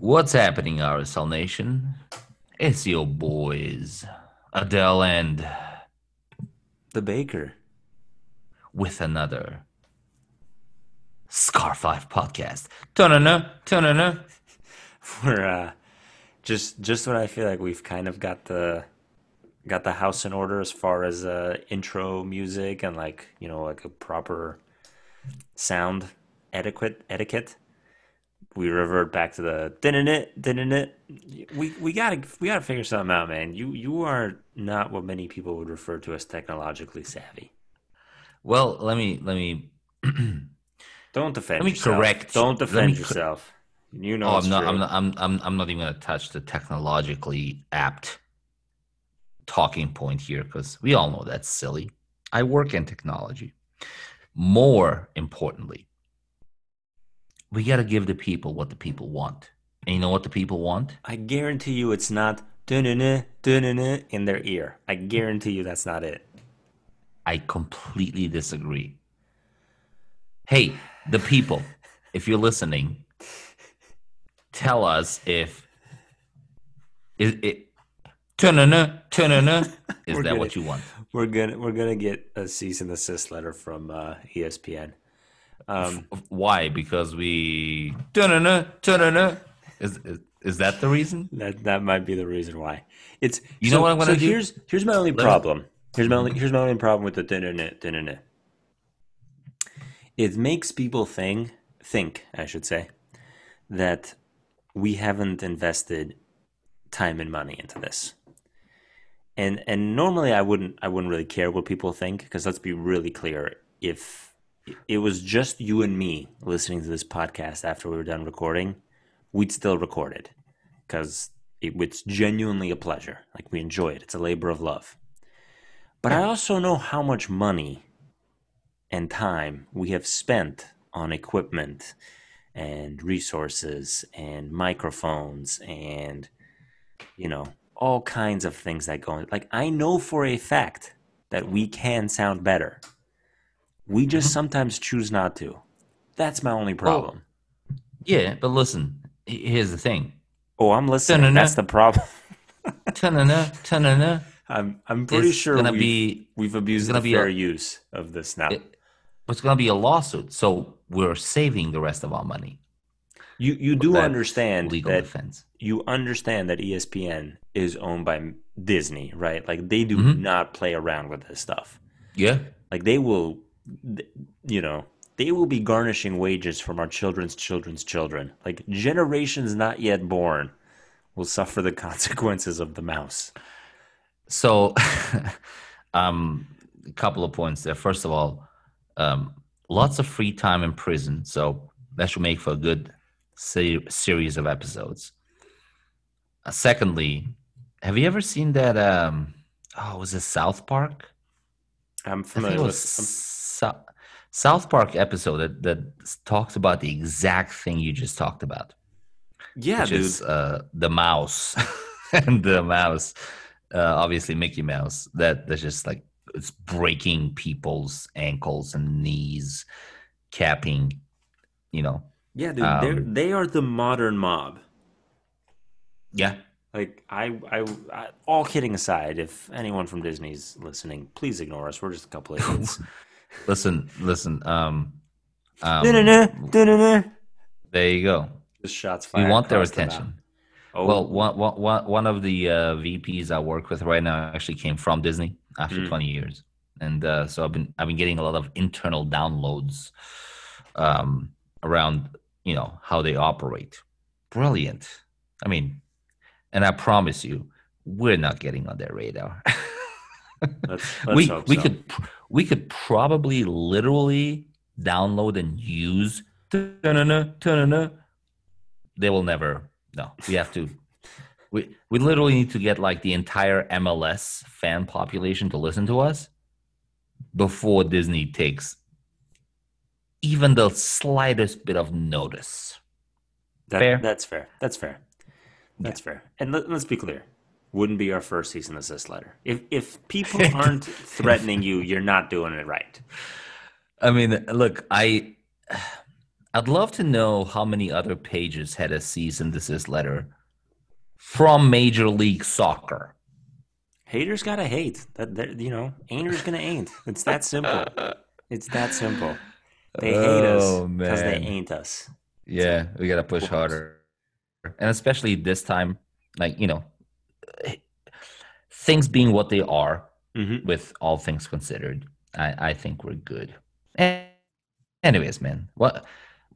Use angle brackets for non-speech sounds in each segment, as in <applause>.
What's happening, RSL Nation? It's your boys, Adele and The Baker. with another Scar 5 podcast. Ta-na-na, ta-na-na. We're uh, just just when I feel like we've kind of got the got the house in order as far as uh, intro music and like you know like a proper sound etiquette etiquette. We revert back to the didn't it didn't it. We we gotta we gotta figure something out, man. You you are not what many people would refer to as technologically savvy. Well, let me let me <clears throat> Don't defend Let me yourself. correct- Don't defend me yourself. You know Oh, I'm not. I'm not. I'm. I'm. I'm not even to touch the technologically apt talking point here because we all know that's silly. I work in technology. More importantly, we got to give the people what the people want. And you know what the people want? I guarantee you it's not dun-dun-dun, dun-dun-dun in their ear. I guarantee you that's not it. I completely disagree. Hey, the people, if you're listening, tell us if is it turn-na, turn-na, is that gonna- what you want? We're gonna we're gonna get a cease and desist letter from uh, ESPN. Um, Why? Because we turn-na, turn-na. Is, is is that the reason? that that might be the reason why. It's You know what I'm gonna so do? Here's here's my only Let me- problem. Here's my only here's my only problem with the dun-dun-dun, dun-dun-dun. It makes people think think I should say that we haven't invested time and money into this. And and normally I wouldn't I wouldn't really care what people think because let's be really clear if it was just you and me listening to this podcast after we were done recording, we'd still record it because it, it's genuinely a pleasure. Like we enjoy it. It's a labor of love. But I also know how much money and time we have spent on equipment and resources and microphones and you know all kinds of things that go. Like I know for a fact that we can sound better. We just sometimes choose not to. That's my only problem. Yeah, but listen. Here's the thing. Oh, I'm listening. Dun-dun-dun. That's the problem. <laughs> Turn-na, turn-na. I'm I'm pretty It's sure gonna we've, be we've abused the be a- fair use of this now. it- it's going to be a lawsuit. So we're saving the rest of our money. you you do that understand Legal that defense. you understand that ESPN is owned by Disney, right? Like they do Mhm. not play around with this stuff. Yeah. Like they will, you know, they will be garnishing wages from our children's children's children. Like generations not yet born will suffer the <laughs> consequences of the mouse. So, <laughs> um, a couple of points there. First of all, um, lots of free time in prison, so that should make for a good se- series of episodes. Uh, secondly, have you ever seen that? Um, oh, was it South Park? I'm familiar it with. South Park episode that, that talks about the exact thing you just talked about. yeah, which dude. is uh, the mouse <laughs> and the mouse uh, obviously mickey mouse that that's just like it's breaking people's ankles and knees capping you know yeah, dude. um, they are the modern mob. yeah Like I, I, I, all kidding aside, if anyone from Disney's listening, please ignore us. We're just a couple of idiots. <laughs> listen listen um, um Da-na-na, da-na-na. there you go. Just shots we want their attention. Oh, well one, one, one one of the uh, vps i work with right now actually came from disney after Mm. 20 years. And uh, so i've been i've been getting a lot of internal downloads um, around you know how they operate. Brilliant. I mean and i promise you we're not getting on their radar <laughs> let's, <laughs> let's we we so. could we could probably literally download and use they will never no we have to <laughs> we we literally need to get like the entire mls fan population to listen to us before disney takes even the slightest bit of notice That, fair. That's fair. That's fair. That's fair. And let, let's be clear. Wouldn't be our first season and desist letter. If if people <laughs> aren't threatening you, you're not doing it right. I mean, look, I I'd love to know how many other pages had a cease and desist letter from Major League Soccer. Haters gotta hate. That, you know, ain'ters gonna ain't. It's that simple. It's that simple. They hate us Oh, because they ain't us. Yeah, we gotta push harder, and especially this time, like you know, things being what they are, hmm with all things considered, I I think we're good. And anyways, man, what?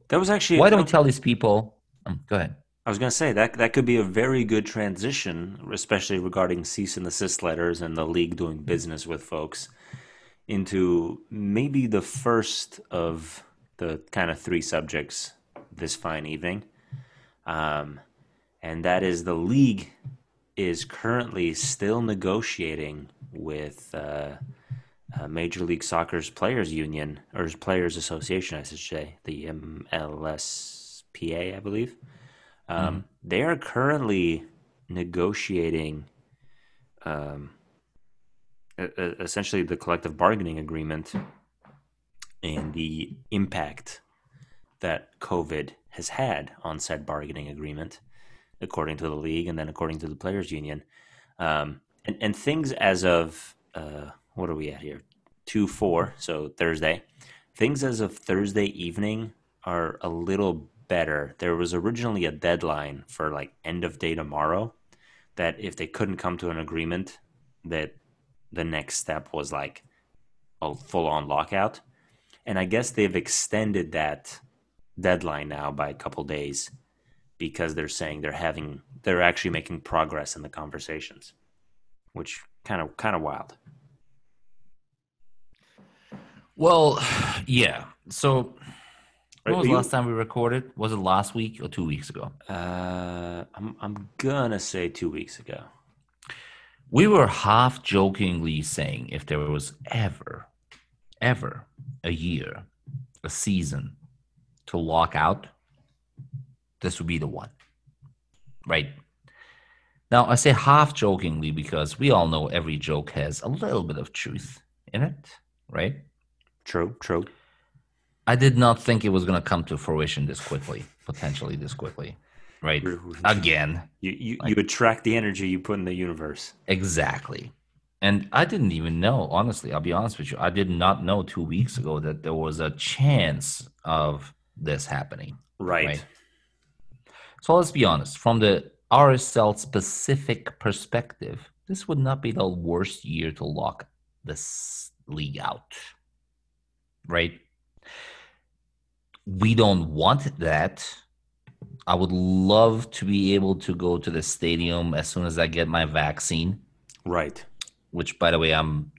That was actually. Why don't we tell these people? Um, go ahead. I was gonna say that that could be a very good transition, especially regarding cease and desist letters and the league doing business with folks, into maybe the first of the kind of three subjects this fine evening, um, and that is the league is currently still negotiating with uh, uh, Major League Soccer's Players Union or Players Association, I should say, the MLSPA, I believe. Um, They are currently negotiating, um, essentially the collective bargaining agreement and the impact that COVID has had on said bargaining agreement, according to the league and then according to the players' union. Um, and, and things as of uh, what are we at here? Two four, so Thursday. Things as of Thursday evening are a little better. There was originally a deadline for like end of day tomorrow that if they couldn't come to an agreement, that the next step was like a full on lockout. And I guess they've extended that deadline now by a couple days because they're saying they're having they're actually making progress in the conversations, which kind of kind of wild. Well, yeah. So, when was you- last time we recorded? Was it last week or two weeks ago? Uh, I'm I'm gonna say two weeks ago. We were half jokingly saying if there was ever, ever a year, a season to lock out, this would be the one. Right? Now, I say half jokingly because we all know every joke has a little bit of truth in it, right? True, true. I did not think it was going to come to fruition this quickly, potentially this quickly, right? Again, You you, you attract the energy you put in the universe. exactly. And I didn't even know, honestly, I'll be honest with you, I did not know two weeks ago that there was a chance of this happening. Right. Right. So let's be honest, from the RSL specific perspective, this would not be the worst year to lock this league out. Right? We don't want that. I would love to be able to go to the stadium as soon as I get my vaccine, Right. which, by the way, I'm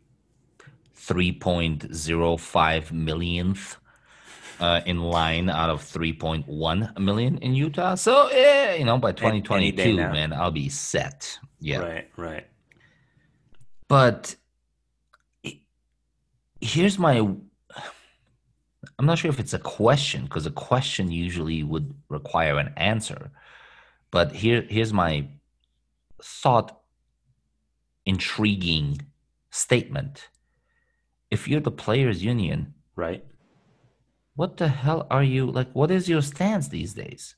3.05 millionth uh, in line out of 3.1 million in Utah. So, yeah, you know, by 2022, man, I'll be set. Yeah. Right. Right. But here's my I'm not sure if it's a question because a question usually would require an answer. But here here's my thought intriguing statement. If you're the players union, Right. What the hell are you like what is your stance these days?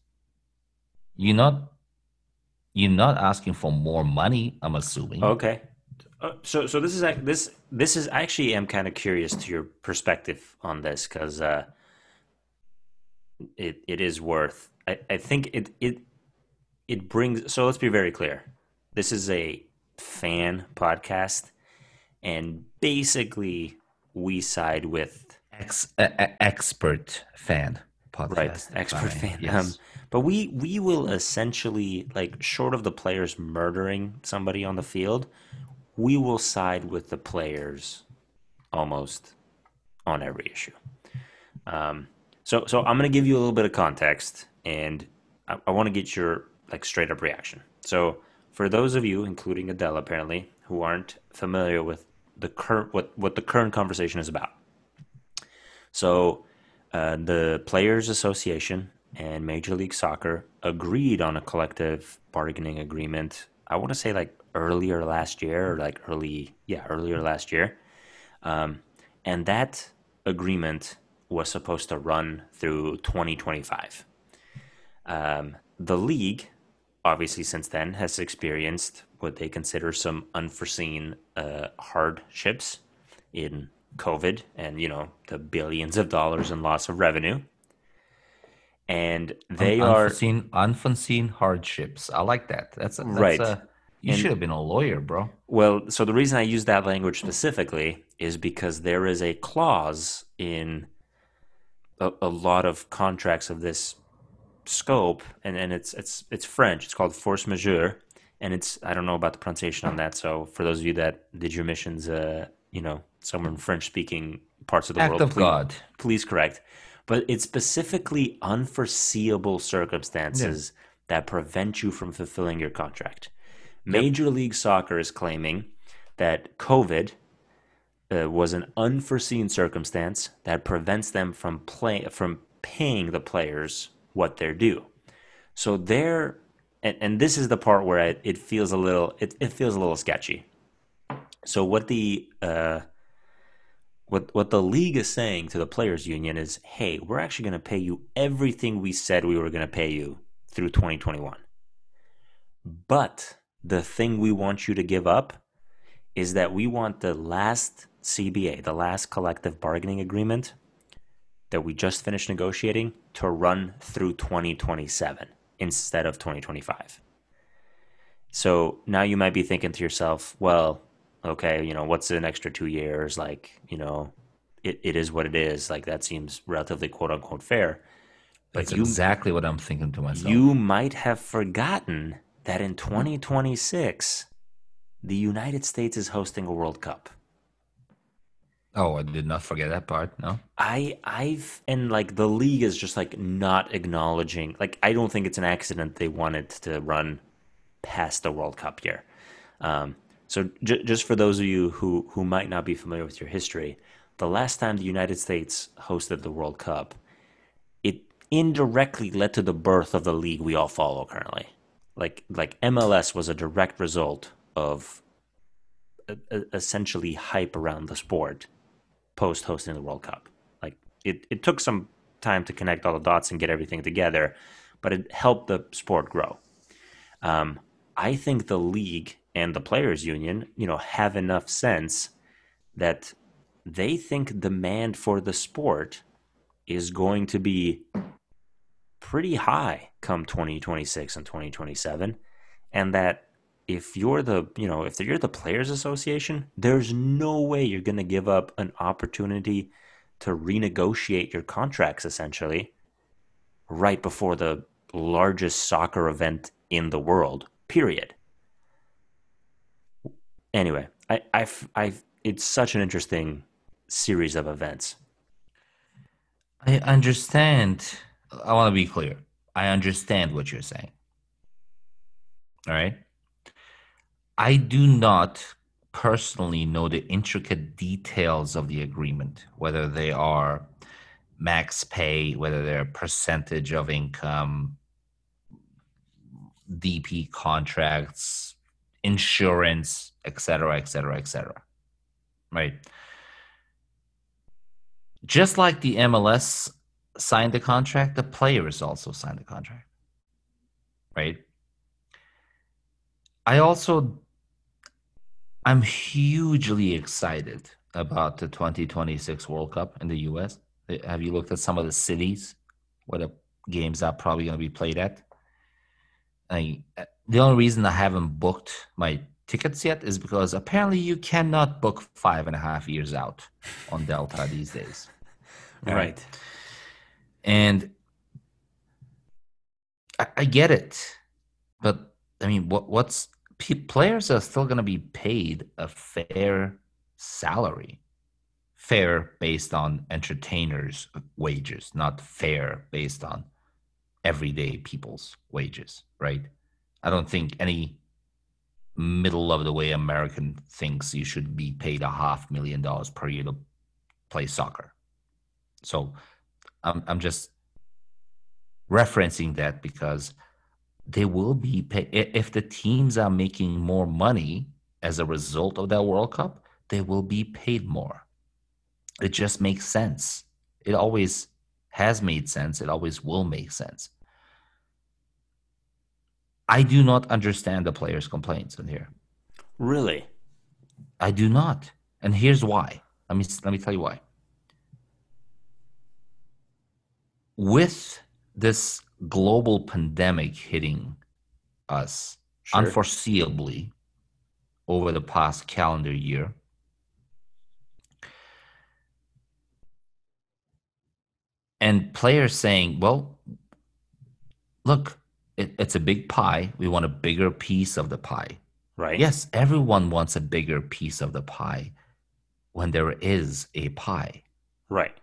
You're not you're not asking for more money, I'm assuming. Okay. Uh, so so this is ac- this this is actually I'm kind of curious to your perspective on this because uh, it it is worth. I, I think it it it brings. So let's be very clear. This is a fan podcast, and basically we side with Ex- e- expert fan podcast. right expert may. fan. Yes. Um, but we we will essentially like short of the players murdering somebody on the field, we will side with the players almost on every issue. Um, so so I'm gonna give you a little bit of context, and I, I want to get your like straight up reaction. So for those of you, including Adele apparently, who aren't familiar with the current what what the current conversation is about. So uh, the Players Association and Major League Soccer agreed on a collective bargaining agreement. I want to say like earlier last year, or like early, yeah, earlier last year. Um, and that agreement was supposed to run through 2025. Um, the league, obviously, since then has experienced what they consider some unforeseen uh, hardships in COVID and you know the billions of dollars in loss of revenue. And they Un- are unforeseen, unforeseen hardships. I like that. That's, a, that's Right. A, you And- should have been a lawyer, bro. Well, so the reason I use that language specifically is because there is a clause in a, a lot of contracts of this scope, and, and it's it's it's French. It's called force majeure, and it's I don't know about the pronunciation on that. So for those of you that did your missions, uh, you know, somewhere in French speaking parts of the Act world, of please, God. please correct. But it's specifically unforeseeable circumstances that prevent you from fulfilling your contract. Major League Soccer is claiming that COVID uh, was an unforeseen circumstance that prevents them from play from paying the players what they're due. So they're and, and this is the part where it, it feels a little it, it feels a little sketchy. So what the uh, what what the league is saying to the players union is, hey, we're actually going to pay you everything we said we were going to pay you through 2021. But the thing we want you to give up is that we want the last CBA, the last collective bargaining agreement that we just finished negotiating to run through 2027 instead of 2025. So now you might be thinking to yourself, well, okay, you know, what's an extra two years? Like, you know, it, it is what it is. Like, that seems relatively quote unquote fair. But That's you, exactly what I'm thinking to myself. you might have forgotten that in 2026, the United States is hosting a World Cup. oh, I did not forget that part. No. I I've and like the league is just like not acknowledging like I don't think it's an accident they wanted to run past the World Cup year. Um, so j- just for those of you who who might not be familiar with your history, the last time the United States hosted the World Cup, it indirectly led to the birth of the league we all follow currently. Like like MLS was a direct result of e- e- essentially hype around the sport post hosting the World Cup. Like it, it took some time to connect all the dots and get everything together, but it helped the sport grow. Um, I think the league and the players union, you know, have enough sense that they think demand for the sport is going to be pretty high come 2026 and 2027 and that if you're the you know if you're the players association there's no way you're going to give up an opportunity to renegotiate your contracts essentially right before the largest soccer event in the world period anyway i i i it's such an interesting series of events I understand. I want to be clear. I understand what you're saying. All right. I do not personally know the intricate details of the agreement, whether they are max pay, whether they're percentage of income, DP contracts, insurance, et cetera, et cetera, et cetera. Right just like the MLS signed the contract, the players also signed the contract. Right? I also I'm hugely excited about the 2026 World Cup in the US. Have you looked at some of the cities where the games are probably going to be played at? I, uh, the only reason I haven't booked my tickets yet is because apparently you cannot book five and a half years out on Delta these days. <laughs> right. And I, I get it, but I mean, what what's players are still going to be paid a fair salary, fair based on entertainers' wages, not fair based on everyday people's wages, right? I don't think any middle of the way American thinks you should be paid a half million dollars per year to play soccer. So I'm I'm just referencing that because they will be pay if the teams are making more money as a result of that World Cup, they will be paid more. It just makes sense. It always has made sense. It always will make sense. I do not understand the players' complaints in here. Really? I do not. And here's why. Let me let me tell you why. With this global pandemic hitting us Sure. unforeseeably over the past calendar year, and players saying, well, look, it, it's a big pie. We want a bigger piece of the pie. Right. Yes, everyone wants a bigger piece of the pie when there is a pie. Right.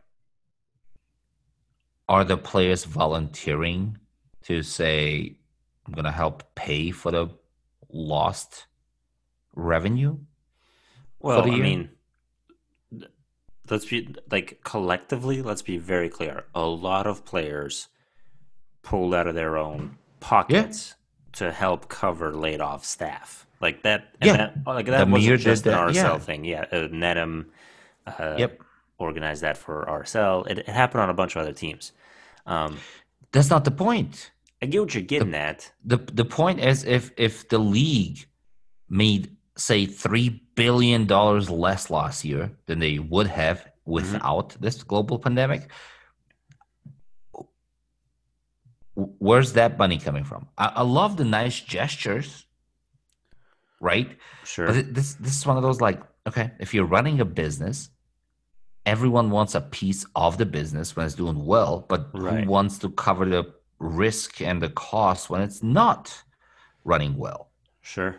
Are the players volunteering to say, I'm going to help pay for the lost revenue? Well, I year? mean, let's be like collectively, let's be very clear. A lot of players pulled out of their own pockets to help cover laid off staff. Like that, and Yeah. that, like The that Mir wasn't just an RSL yeah. thing. Yeah, uh, Nedum uh, Yep. organized that for RSL. It, it happened on a bunch of other teams. Um, That's not the point. I get what you're getting at. The the point is if if the league made say 3 billion dollars less last year than they would have without this global pandemic, where's that money coming from? I, I love the nice gestures, right? Sure. But this this is one of those like, okay, if you're running a business, everyone wants a piece of the business when it's doing well, but Right. who wants to cover the risk and the cost when it's not running well? Sure.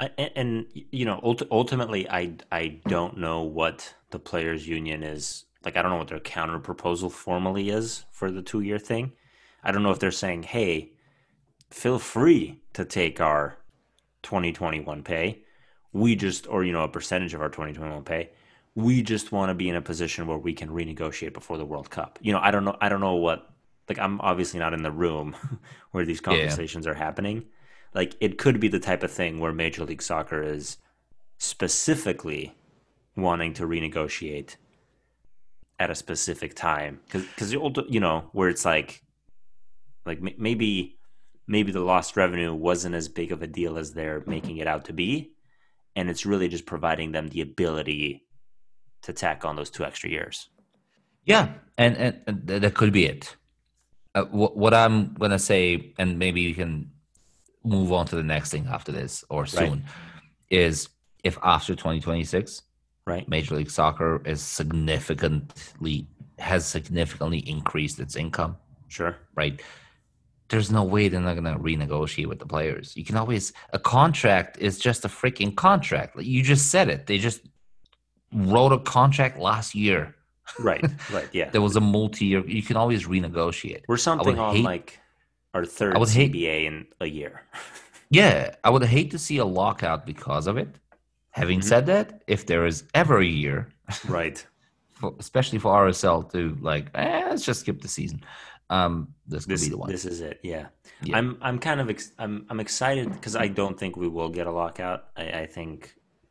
I, and, and you know, ult- ultimately, I I don't know what the players' union is like. I don't know what their counter proposal formally is for the two year thing. I don't know if they're saying, "Hey, feel free to take our 2021 pay. We just, or you know, a percentage of our 2021 pay. We just want to be in a position where we can renegotiate before the World Cup." You know, I don't know. I don't know what. Like, I'm obviously not in the room <laughs> where these Yeah. conversations are happening like it could be the type of thing where Major League Soccer is specifically wanting to renegotiate at a specific time because because you know where it's like like m- maybe maybe the lost revenue wasn't as big of a deal as they're making it out to be. And it's really just providing them the ability to tack on those two extra years. Yeah, and and, and that could be it. Uh, what, what I'm gonna say, and maybe you can move on to the next thing after this or soon, is if after 2026, right. Major League Soccer is significantly has significantly increased its income, sure. right? There's no way they're not gonna renegotiate with the players. You can always a contract is just a freaking contract. Like, You just said it. They just wrote a contract last year. right <laughs> right yeah There was a multi-year. You can always renegotiate. we're something on hate- like our third I would hate- cba in a year <laughs> Yeah, I would hate to see a lockout because of it. Having Mhm. said that, if there is ever a year, right <laughs> for, especially for RSL, to like, eh, let's just skip the season. Um, this could this be the one. this is it yeah, Yeah. i'm i'm kind of ex- i'm i'm excited because i don't think we will get a lockout I, I think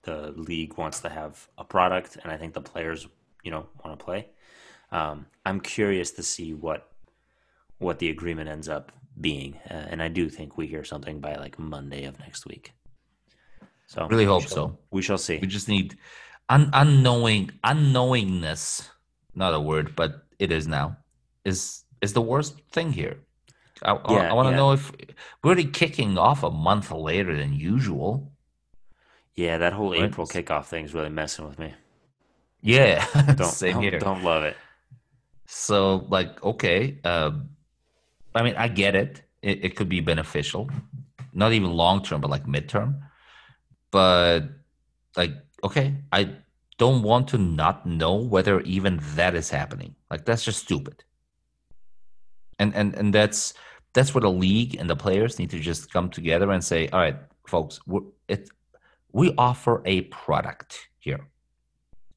the league wants to have a product and i think the players you know want to play um, i'm curious to see what what the agreement ends up being uh, and i do think we hear something by like monday of next week so Really hope shall- so. we shall see We just need un- unknowing unknowingness. Not a word, but it is now. Is is the worst thing here? I, Yeah, want to yeah. know if we're already kicking off a month later than usual. yeah that whole Right. april kickoff thing is really messing with me Yeah, <laughs> don't same don't, here. don't love it So, like, okay, um, I mean, I get it. it. It could be beneficial, not even long term, but like midterm. But like, okay, I don't want to not know whether even that is happening. Like, that's just stupid. And and and that's that's where the league and the players need to just come together and say, all right, folks, it we offer a product here,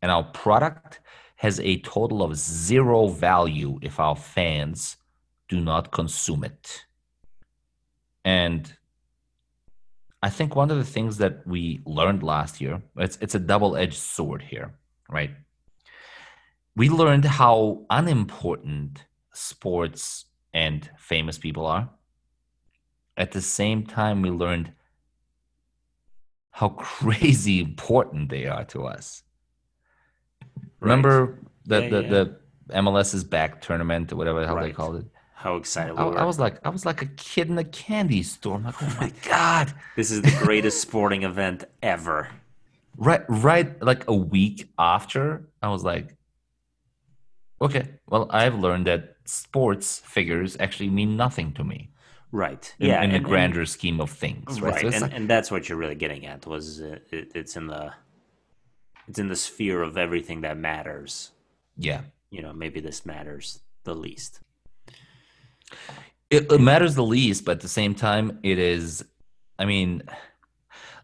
and our product has a total of zero value if our fans do not consume it. And I think one of the things that we learned last year, it's it's a double-edged sword here, right? we learned how unimportant sports and famous people are. At the same time, we learned how <laughs> crazy important they are to us. Remember the Yeah, the, yeah. the MLS's back tournament or whatever the hell they called it. How excited we I, were. I was like I was like a kid in a candy store. I'm like, <laughs> oh, oh my god! this is the <laughs> greatest sporting event ever. Right, right. Like a week after, I was like, okay, well, I've learned that sports figures actually mean nothing to me Right. in, yeah. in the and- and- grander scheme of things. Right, right So and, like- and that's what you're really getting at was it, it's in the it's in the sphere of everything that matters yeah, you know maybe this matters the least it, it matters the least, but at the same time, it is. I mean,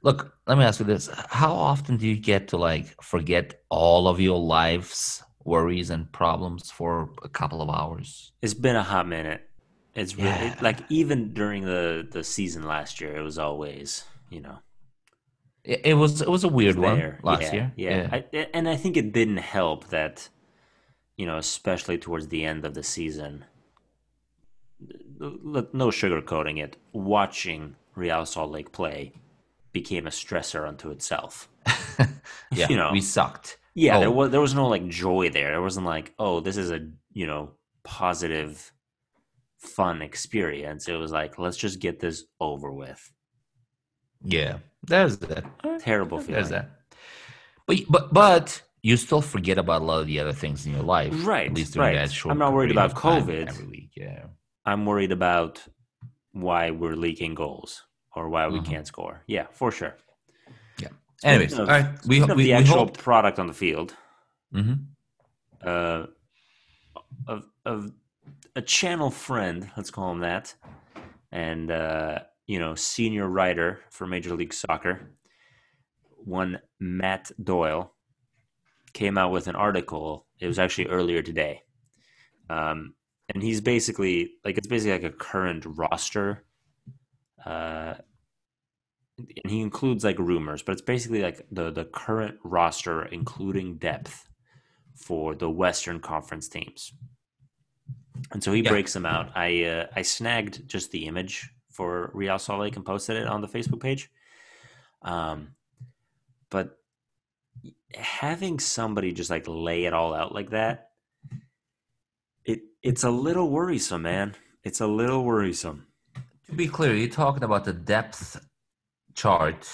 look. Let me ask you this: How often do you get to like forget all of your life's worries and problems for a couple of hours? it's been a hot minute it's really like even during the the season last year it was always you know It, it was it was a weird one there last yeah, year. yeah, I, and i think it didn't help that you know especially towards the end of the season no sugarcoating it watching real salt lake play became a stressor unto itself <laughs> yeah. <laughs> you know. we sucked. Yeah, there Oh. was there was no like joy there. There wasn't like, oh, this is a you know positive, fun experience. It was like, let's just get this over with. Yeah, there's that. Terrible feeling. There's that. But but but you still forget about a lot of the other things in your life, Right, At least during right. that short. I'm not worried about COVID. every week. Yeah, I'm worried about why we're leaking goals or why we Mhm. can't score. Yeah, for sure. Anyways, of- right. We, we, the actual hope. product on the field, hmm uh, of of a channel friend, let's call him that, and uh, you know, senior writer for Major League Soccer, one Matt Doyle, came out with an article. It was actually earlier today, um, and he's basically like it's basically like a current roster. Uh, and he includes like rumors, but it's basically like the the current roster, including depth for the Western Conference teams. And so he Yeah. breaks them out. I uh, I snagged just the image for Real Salt Lake and posted it on the Facebook page. Um, but having somebody just like lay it all out like that, it it's a little worrisome, man. It's a little worrisome. To be clear, you're talking about the depth chart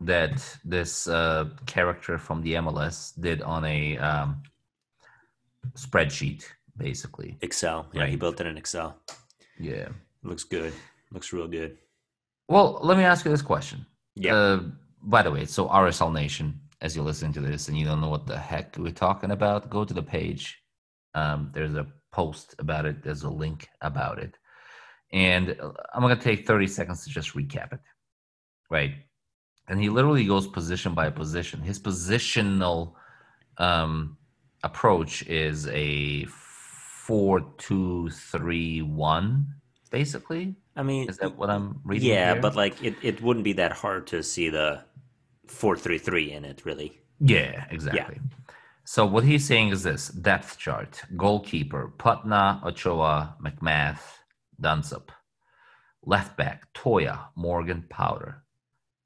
that this uh, character from the MLS did on a um, spreadsheet, basically. Excel, yeah, he built it in Excel. Yeah. Looks good. Looks real good. Well, let me ask you this question. Yeah. Uh, by the way, so RSL Nation, as you're listening to this and you don't know what the heck we're talking about, go to the page. Um, there's a post about it. There's a link about it, and I'm gonna take 30 seconds to just recap it. Right, and he literally goes position by position. His positional um, approach is a four-two-three-one, basically. I mean, Is that what I'm reading? yeah, here? but like it, it wouldn't be that hard to see the four three three in it, really. Yeah, exactly. So what he's saying is this depth chart goalkeeper Putna, Ochoa, MacMath, Dunsup. Left back Toia, Morgan, Powder.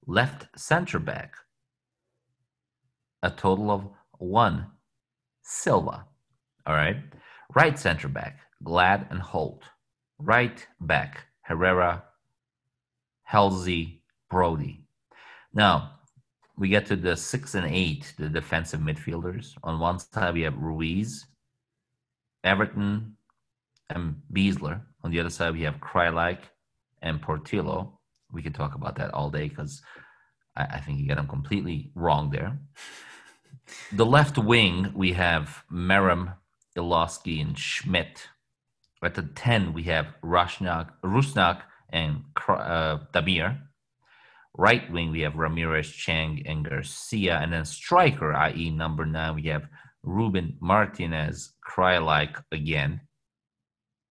Left center back a total of one Silva. All right. Right center back Glad and Holt. Right back Herrera, Halsey, Brody. Now, we get to the six and eight, the defensive midfielders. On one side, we have Ruiz, Everton, and Besler. On the other side, we have Kreilach and Portillo. We can talk about that all day because I, I think you got them completely wrong there. <laughs> The left wing, we have Meram, Ilosky, and Schmitt. At the 10, we have Rashnak, Rusnak and uh, Damir. Right wing, we have Ramirez, Chang, and Garcia. And then striker, i.e., number nine, we have Ruben Martinez, Kreilach again.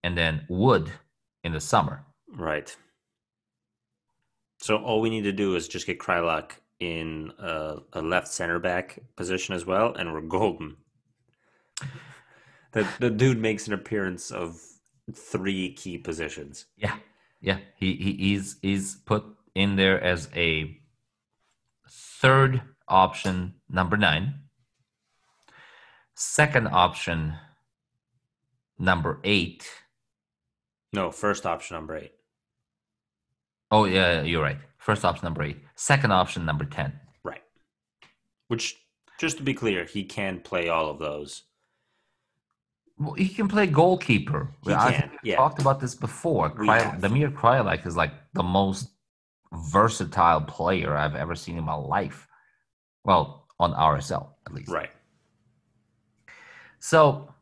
And then Wood in the summer. Right. So all we need to do is just get Kreilach in a, a left center back position as well, and we're golden. the the dude makes an appearance of three key positions. Yeah, yeah. He he he's he's put in there as a third option, number nine. Second option, number eight. No, first option number eight. Oh yeah, you're right. First option number eight. Second option number ten. Right. Which, just to be clear, he can play all of those. Well, he can play goalkeeper. He I can, think we yeah. talked about this before. Have. Damir Kreilach is like the most versatile player I've ever seen in my life. Well, on RSL at least. Right. So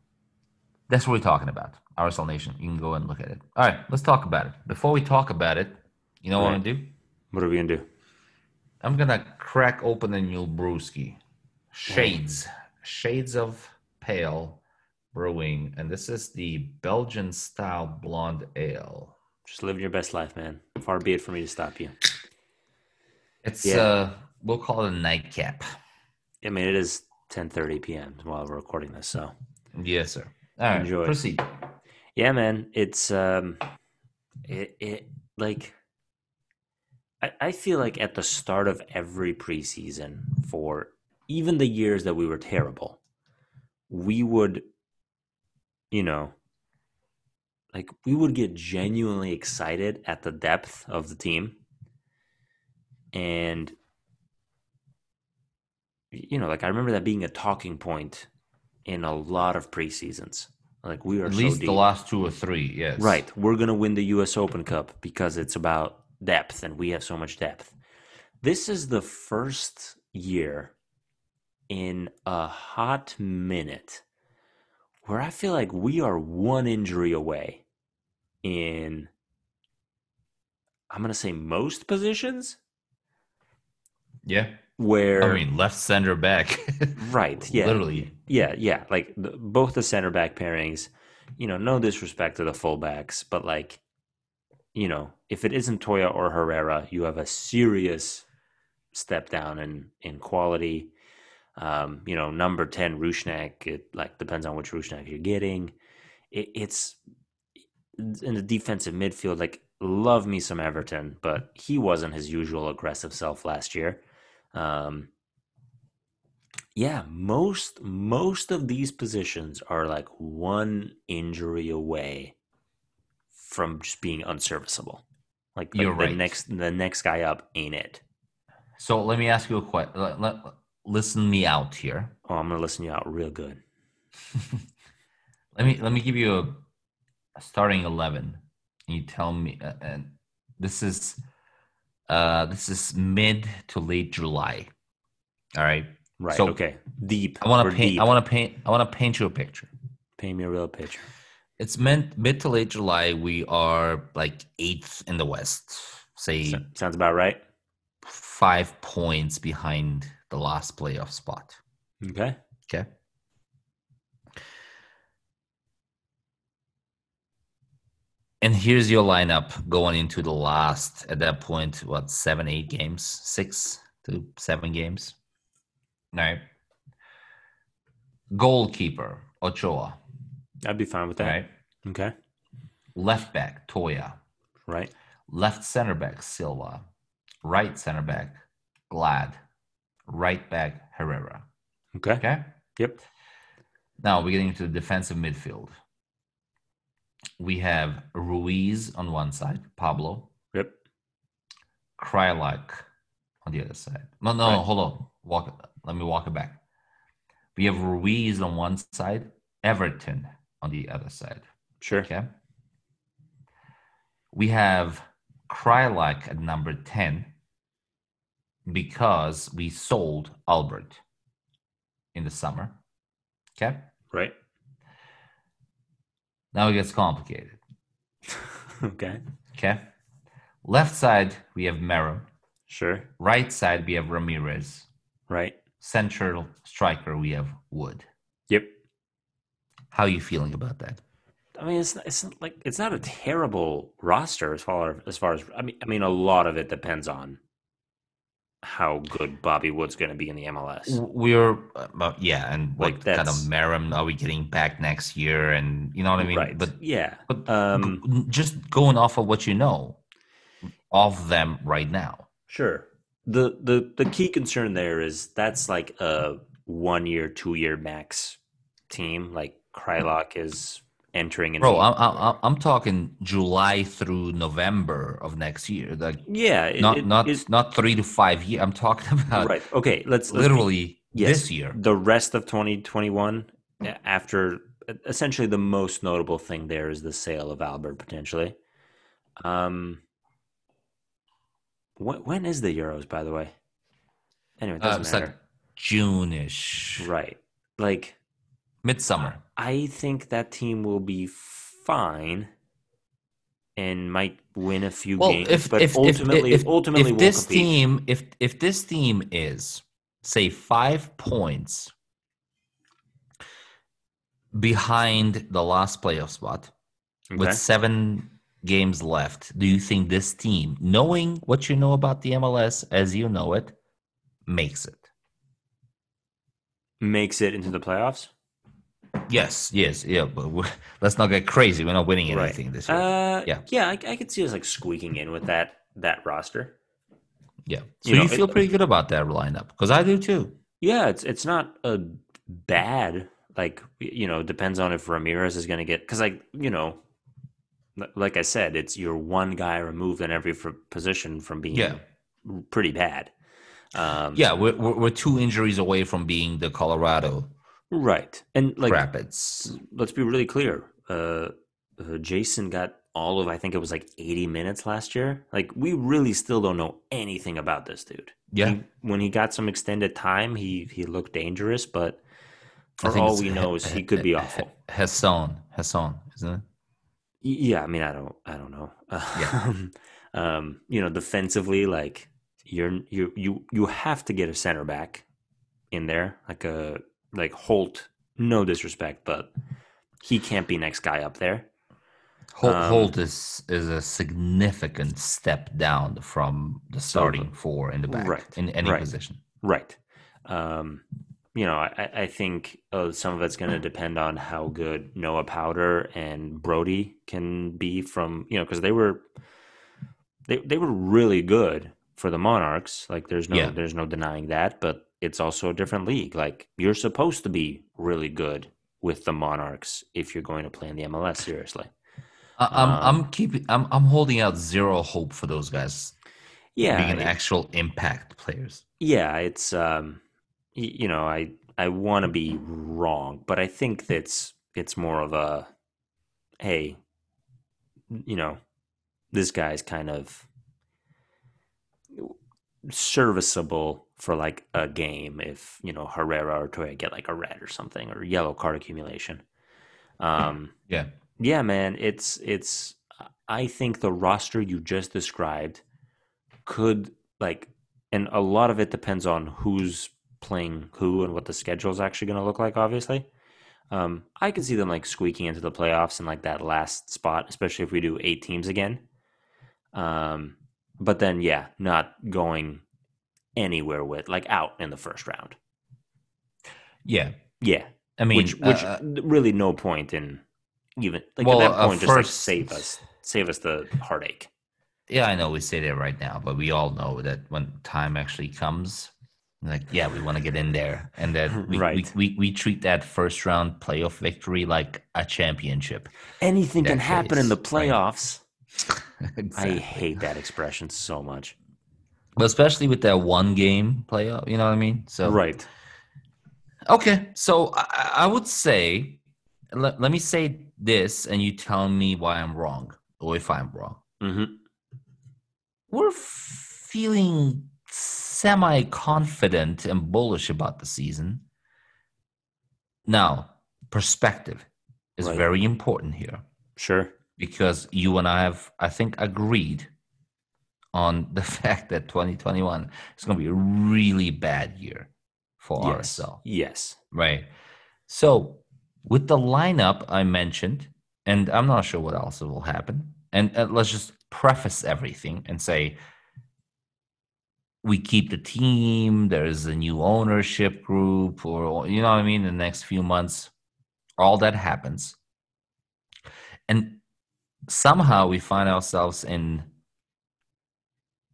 that's what we're talking about. RSL Nation. You can go and look at it. All right, let's talk about it. Before we talk about it, you know what I'm gonna do? What are we gonna do? I'm gonna crack open a new brewski. Shades. Shades of Pale Brewing. And this is the Belgian style blonde ale. Just living your best life, man. Far be it for me to stop you. It's Yeah. uh we'll call it a nightcap. I mean, it is 10:30 p.m. while we're recording this, so Yes, sir. All right, Enjoy. proceed. yeah, man. It's um, it it like. I, I feel like at the start of every preseason, for even the years that we were terrible, we would, you know, like we would get genuinely excited at the depth of the team. And, you know, like I remember that being a talking point in a lot of preseasons. Like we are At so least deep. the last two or three, yes. Right. We're going to win the US Open Cup because it's about depth and we have so much depth. This is the first year in a hot minute where I feel like we are one injury away in, I'm going to say most positions Yeah. where. I mean, left center back. <laughs> right. Yeah. Literally. Yeah, yeah. Like the, both the center back pairings, you know, no disrespect to the fullbacks, but like, you know, if it isn't Toia or Herrera, you have a serious step down in in quality. Um, you know, number ten Rushnak, it like depends on which Rushnak you're getting. It, it's in the defensive midfield. Like, love me some Everton, but he wasn't his usual aggressive self last year. Um, yeah, most most of these positions are like one injury away from just being unserviceable. Like, like You're the right. next the next guy up ain't it. So let me ask you a question. Let, let- listen me out here. Oh, I'm gonna listen you out real good. <laughs> Let me let me give you a, a starting eleven. And you tell me, uh, and this is uh this is mid to late July. All right. Right. So- okay. Deep. I want to paint. deep. I want to paint. I want to paint you a picture. Paint me a real picture. It's meant mid to late July. We are like eighth in the West. Say So- sounds about right. five points behind the last playoff spot. Okay. Okay. And here's your lineup going into the last, at that point, what, seven, eight games? Six to seven games? All right. Goalkeeper, Ochoa. I'd be fine with that. right. Okay. Left back, Toia. Right. Left center back, Silva. Right center back, Glad. Right back, Herrera. Okay. Okay. Yep. Now we're getting into the defensive midfield. We have Ruiz on one side, Pablo, Yep. Kreilach on the other side. No, no, Right. hold on. Walk. Let me walk it back. We have Ruiz on one side, Everton on the other side. Sure. Okay. We have Kreilach at number 10 because we sold Albert in the summer. Okay. Right. Now it gets complicated. <laughs> okay. Okay. Left side, we have Mero. Sure. Right side, we have Ramirez. Right. Central striker, we have Wood. Yep. How are you feeling about that? I mean, it's it's not like it's not a terrible roster as far as far as I mean. I mean, a lot of it depends on how good Bobby Wood's going to be in the MLS. We're uh, yeah, and Like, what kind of that's- Meram are we getting back next year? And you know what I mean. right. But yeah. but Um, just going off of what you know of them right now. Sure. The the the key concern there is that's like a one year, two year max team. Like Kreilach is entering in. Bro, I'm I'm I'm talking July through November of next year. Like yeah, it, not it- not it- not three to five years. I'm talking <laughs> about right. Okay, let's, let's literally yes, this year. The rest of 2021, after essentially the most notable thing there is the sale of Albert potentially. Um, when, when is the Euros, by the way? Anyway, it Uh, doesn't it's matter. like June-ish, right. Like, midsummer. I think that team will be fine and might win a few Well, games, if but if ultimately, if, if, ultimately if this compete. team if if this team is say five points behind the last playoff spot Okay. with seven games left, do you think this team, knowing what you know about the MLS as you know it, makes it? makes it into the playoffs. Yes, yes, yeah. But let's not get crazy. We're not winning anything this year. Uh, Yeah. yeah, I, I could see us like squeaking in with that that roster. yeah. So you you, feel it- pretty good about that lineup because I do too. Yeah, it's it's not a bad like you know depends on if Ramirez is going to get because like you know like I said it's you're one guy removed in every f- position from being Yeah. pretty bad. Um, Yeah, we're, we're we're two injuries away from being the Colorado right. And like Rapids. let's be really clear. Uh, uh, Jason got all of I think it was like 80 minutes last year. Like we really still don't know anything about this dude. Yeah, He- when he got some extended time, he he looked dangerous, but for all we know is he could be awful. Hassan, Hassan, isn't it? Yeah, I mean, I don't, I don't know. <laughs> Yeah. um, you know, defensively, like you're you you you have to get a center back in there, like a like Holt. No disrespect, but he can't be next guy up there. Holt, Um, Holt is is a significant step down from the starting four in the back Right, in any right. position. Right. Um, you know, I, I think uh, some of it's going to <clears throat> depend on how good Noah Powder and Brody can be from, you know, because they were they they were really good for the Monarchs. Like, there's no Yeah. there's no denying that. But it's also a different league. Like, you're supposed to be really good with the Monarchs if you're going to play in the MLS seriously. I'm Um, I'm keeping I'm I'm holding out zero hope for those guys Yeah, being it- actual impact players. yeah it's um you know i i want to be wrong but i think that's it's more of a hey you know this guy's kind of serviceable for like a game if you know herrera or Toia get like a red or something or yellow card accumulation um Yeah, yeah, man, it's it's I think the roster you just described could like and a lot of it depends on who's playing who and what the schedule is actually going to look like obviously. Um I could see them like squeaking into the playoffs in like that last spot, especially if we do 8 teams again. Um but then yeah, not going anywhere with like out in the first round. yeah. Yeah, I mean, which which uh, really no point in even like Well, at that uh, point just like save us save us the heartache yeah, I know we say that right now, but we all know that when time actually comes, like, yeah, we want to get in there, and that <laughs> we, Right. we, we, we treat that first round playoff victory like a championship. anything can happen in the case, right. playoffs <laughs> i hate that expression so much but especially with that one game playoff, you know what I mean? So right Okay, so I, I would say, let, let me say this, and you tell me why I'm wrong or if I'm wrong. hmm We're feeling semi confident and bullish about the season. Now, perspective is Right. very important here sure because you and I have, I think, agreed on <laughs> the fact that 2021 is going to be a really bad year for yes RSL. yes Right. So with the lineup I mentioned, and I'm not sure what else will happen. And uh, let's just preface everything and say we keep the team, there's a new ownership group, or you know what I mean, in the next few months, all that happens. And somehow we find ourselves in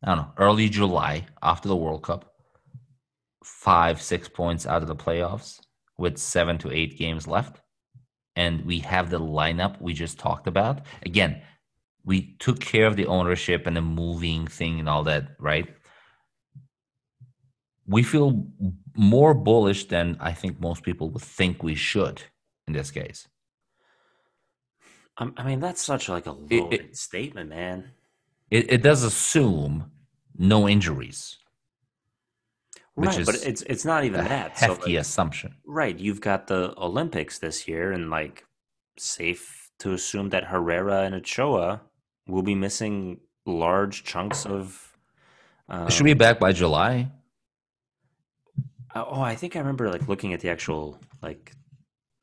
I don't know, early July after the World Cup, five, six points out of the playoffs with seven to eight games left. And we have the lineup we just talked about. Again, we took care of the ownership and the moving thing and all that, right? We feel more bullish than I think most people would think we should in this case. I mean, that's such like a loaded it, it, statement, man. It, it does assume no injuries. Right, but it's it's not even that hefty so like, assumption. Right, you've got the Olympics this year, and like safe to assume that Herrera and Ochoa will be missing large chunks of. Um, should be back by July. Oh, I think I remember like looking at the actual like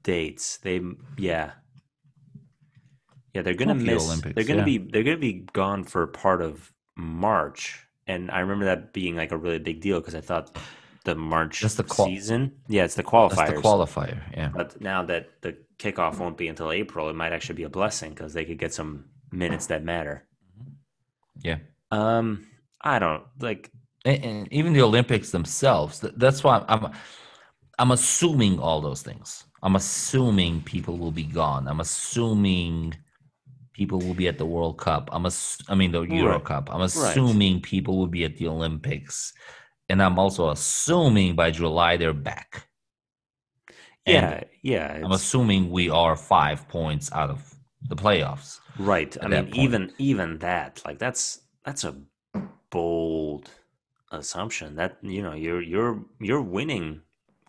dates. They yeah. Yeah, they're gonna miss. Olympics, they're gonna yeah. be they're gonna be gone for part of March, and I remember that being like a really big deal because I thought the March That's the qual- season. Yeah, it's the qualifier. That's the qualifier. Yeah. But now that the kickoff won't be until April, it might actually be a blessing because they could get some minutes that matter. Yeah. Um, I don't like, and, and even the Olympics themselves. That's why I'm, I'm, I'm assuming all those things. I'm assuming people will be gone. I'm assuming people will be at the World Cup. I'm ass- I mean the Euro right. Cup. I'm assuming right. people will be at the Olympics, and I'm also assuming by July they're back. Yeah, and yeah. I'm assuming we are five points out of the playoffs. Right. I mean, even even that, like that's that's a bold assumption. That you know, you're you're you're winning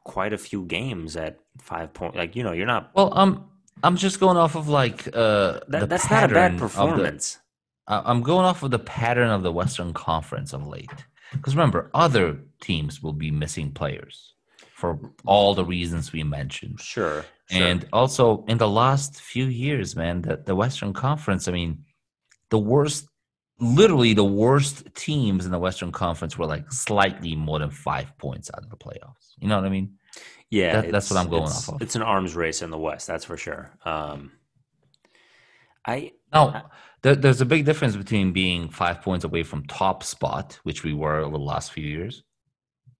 quite a few games at five points. Like you know, you're not. Well, um, I'm just going off of like uh that, that's not a bad performance. The, I'm going off of the pattern of the Western Conference of late. Because remember, other teams will be missing players for all the reasons we mentioned. Sure. sure. And also in the last few years, man, the, the Western Conference, I mean, the worst literally the worst teams in the Western Conference were like slightly more than five points out of the playoffs. You know what I mean? Yeah, that, that's what I'm going off of. It's an arms race in the West, that's for sure. Um, I now there, there's a big difference between being five points away from top spot, which we were over the last few years,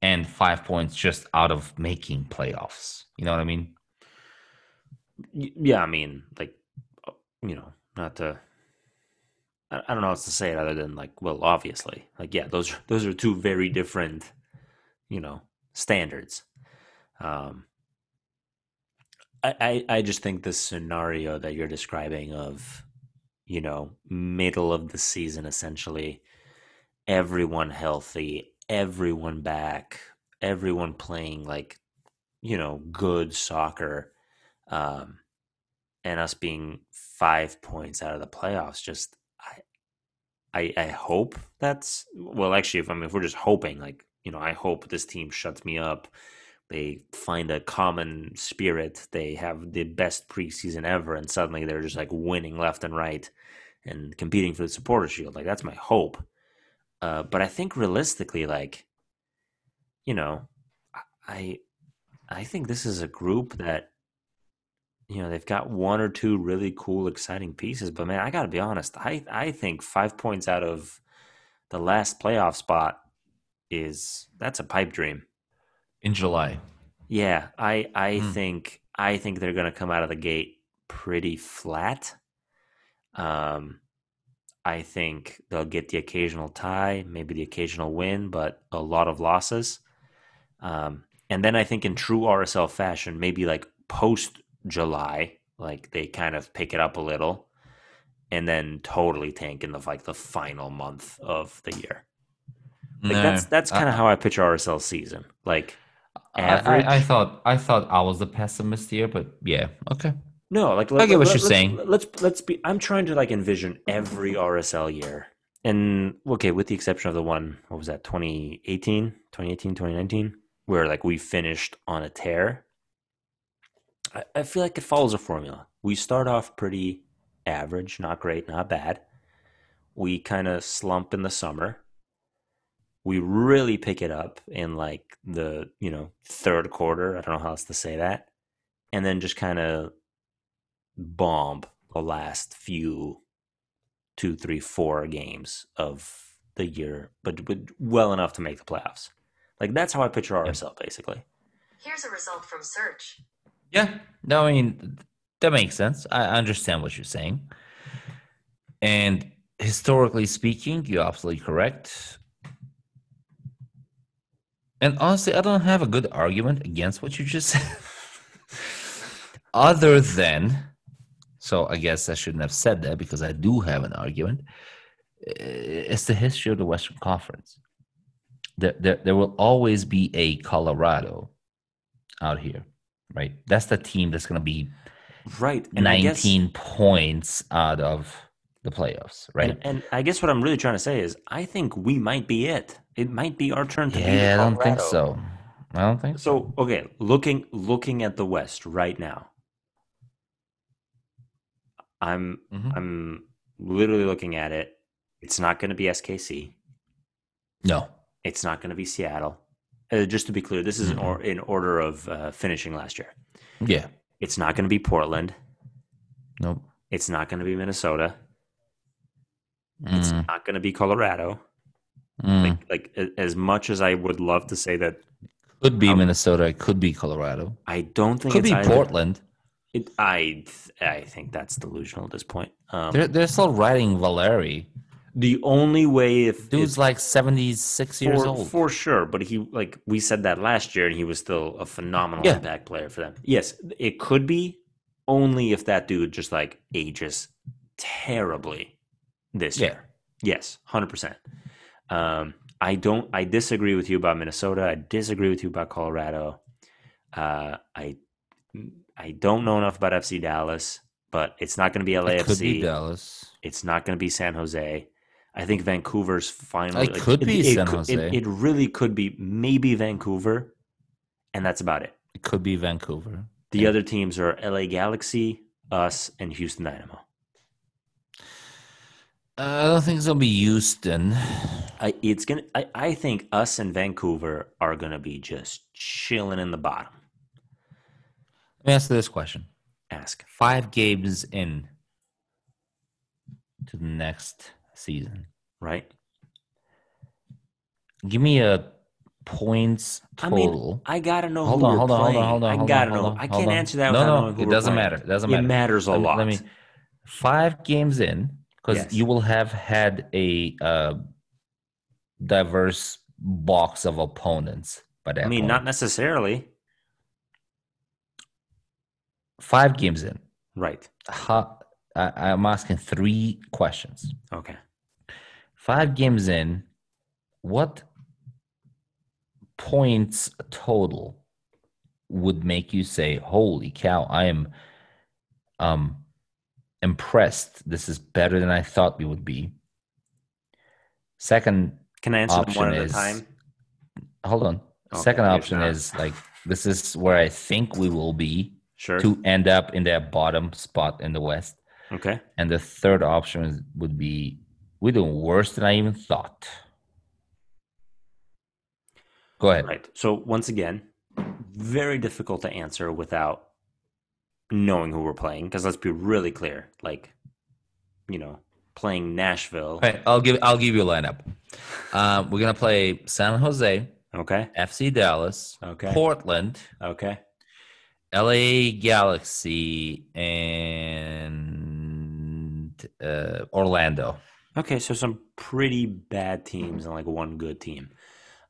and five points just out of making playoffs. You know what I mean? Yeah, I mean, like, you know, not to. I don't know how else to say it other than like, well, obviously, like, yeah, those those are two very different, you know, standards. Um, I, I, I just think the scenario that you're describing of, you know, middle of the season, essentially, everyone healthy, everyone back, everyone playing like, you know, good soccer, um, and us being five points out of the playoffs. Just, I, I, I hope that's well. Actually, if I mean, if we're just hoping, like, you know, I hope this team shuts me up they find a common spirit. They have the best preseason ever, and suddenly they're just like winning left and right and competing for the supporter shield. Like that's my hope. Uh, but I think realistically, like, you know, I I think this is a group that you know they've got one or two really cool, exciting pieces. But man, I got to be honest. I I think five points out of the last playoff spot is that's a pipe dream in July. Yeah, I I mm. think I think they're going to come out of the gate pretty flat. Um, I think they'll get the occasional tie, maybe the occasional win, but a lot of losses. Um, and then I think in true RSL fashion, maybe like post July, like they kind of pick it up a little, and then totally tank in the like the final month of the year. Like no, that's that's kind of uh, how I picture RSL season. Like average. I, I, I, thought I thought I was the pessimist here, but yeah, okay. No, like let, I get what let, you're saying. Let's let's be. I'm trying to like envision every RSL year, and okay, with the exception of the one, what was that, 2018, 2018, 2019, where like we finished on a tear. I, I feel like it follows a formula. We start off pretty average, not great, not bad. We kind of slump in the summer we really pick it up in like the you know third quarter. I don't know how else to say that, and then just kind of bomb the last few two, three, four games of the year, but, but well enough to make the playoffs. Like that's how I picture RSL basically. Here's a result from search. Yeah, no, I mean that makes sense. I understand what you're saying, and historically speaking, you're absolutely correct. And honestly, I don't have a good argument against what you just said. Other than, so I guess I shouldn't have said that because I do have an argument. Eh, it's the history of the Western Conference. There, there, there will always be a Colorado out here, right? That's the team that's going to be right. And 19 guess, points out of the playoffs, right? And, and, I guess what I'm really trying to say is I think we might be it. It might be our turn to yeah, I don't think so. I don't think so. So okay, looking looking at the West right now. I'm mm-hmm. I'm literally looking at it. It's not going to be SKC. No. It's not going to be Seattle. Uh, just to be clear, this is mm-hmm. in, or, in order of uh, finishing last year. Yeah. It's not going to be Portland. Nope. It's not going to be Minnesota. Mm. It's not going to be Colorado. Mm. Like, like, as much as I would love to say that could be um, Minnesota, it could be Colorado. I don't think it could be either. Portland. It, I I think that's delusional at this point. Um, they're they're still riding Valeri. The only way if dude's if, like seventy six years old for sure, but he like we said that last year, and he was still a phenomenal yeah. impact player for them. Yes, it could be only if that dude just like ages terribly this yeah. year. Yes, hundred percent. Um, I don't. I disagree with you about Minnesota. I disagree with you about Colorado. Uh, I I don't know enough about FC Dallas, but it's not going to be LAFC. It could be Dallas. It's not going to be San Jose. I think Vancouver's finally. It like, could be it, San it, Jose. It, it, really could be maybe Vancouver, and that's about it. It could be Vancouver. The yeah. other teams are LA Galaxy, us, and Houston Dynamo. Uh, I don't think it's gonna be Houston. I, it's gonna. I, I think us and Vancouver are gonna be just chilling in the bottom. Let me ask this question. Ask. Five games in to the next season, right? Give me a points total. I mean, I gotta know. Hold on, hold on, hold on, hold on. I gotta know. I can't answer that. No, no, it doesn't matter. It doesn't matter. It matters a lot. Let me. Five games in, because yes. you will have had a uh, diverse box of opponents by that. I mean, point. not necessarily. Five games in, right? How, I, I'm asking three questions. Okay five games in, what points total would make you say, "Holy cow, I am um impressed. This is better than I thought we would be." Second, can I answer one at is, a time? Hold on. Okay, Second option is like this is where I think we will be sure. to end up in that bottom spot in the West. Okay. And the third option would be we're doing worse than I even thought. Go ahead. Right. So once again, very difficult to answer without knowing who we're playing. Because let's be really clear, like, you know, playing Nashville. Right. I'll give I'll give you a lineup. Um, we're gonna play San Jose. Okay. FC Dallas. Okay. Portland. Okay. LA Galaxy and uh, Orlando. Okay, so some pretty bad teams and like one good team.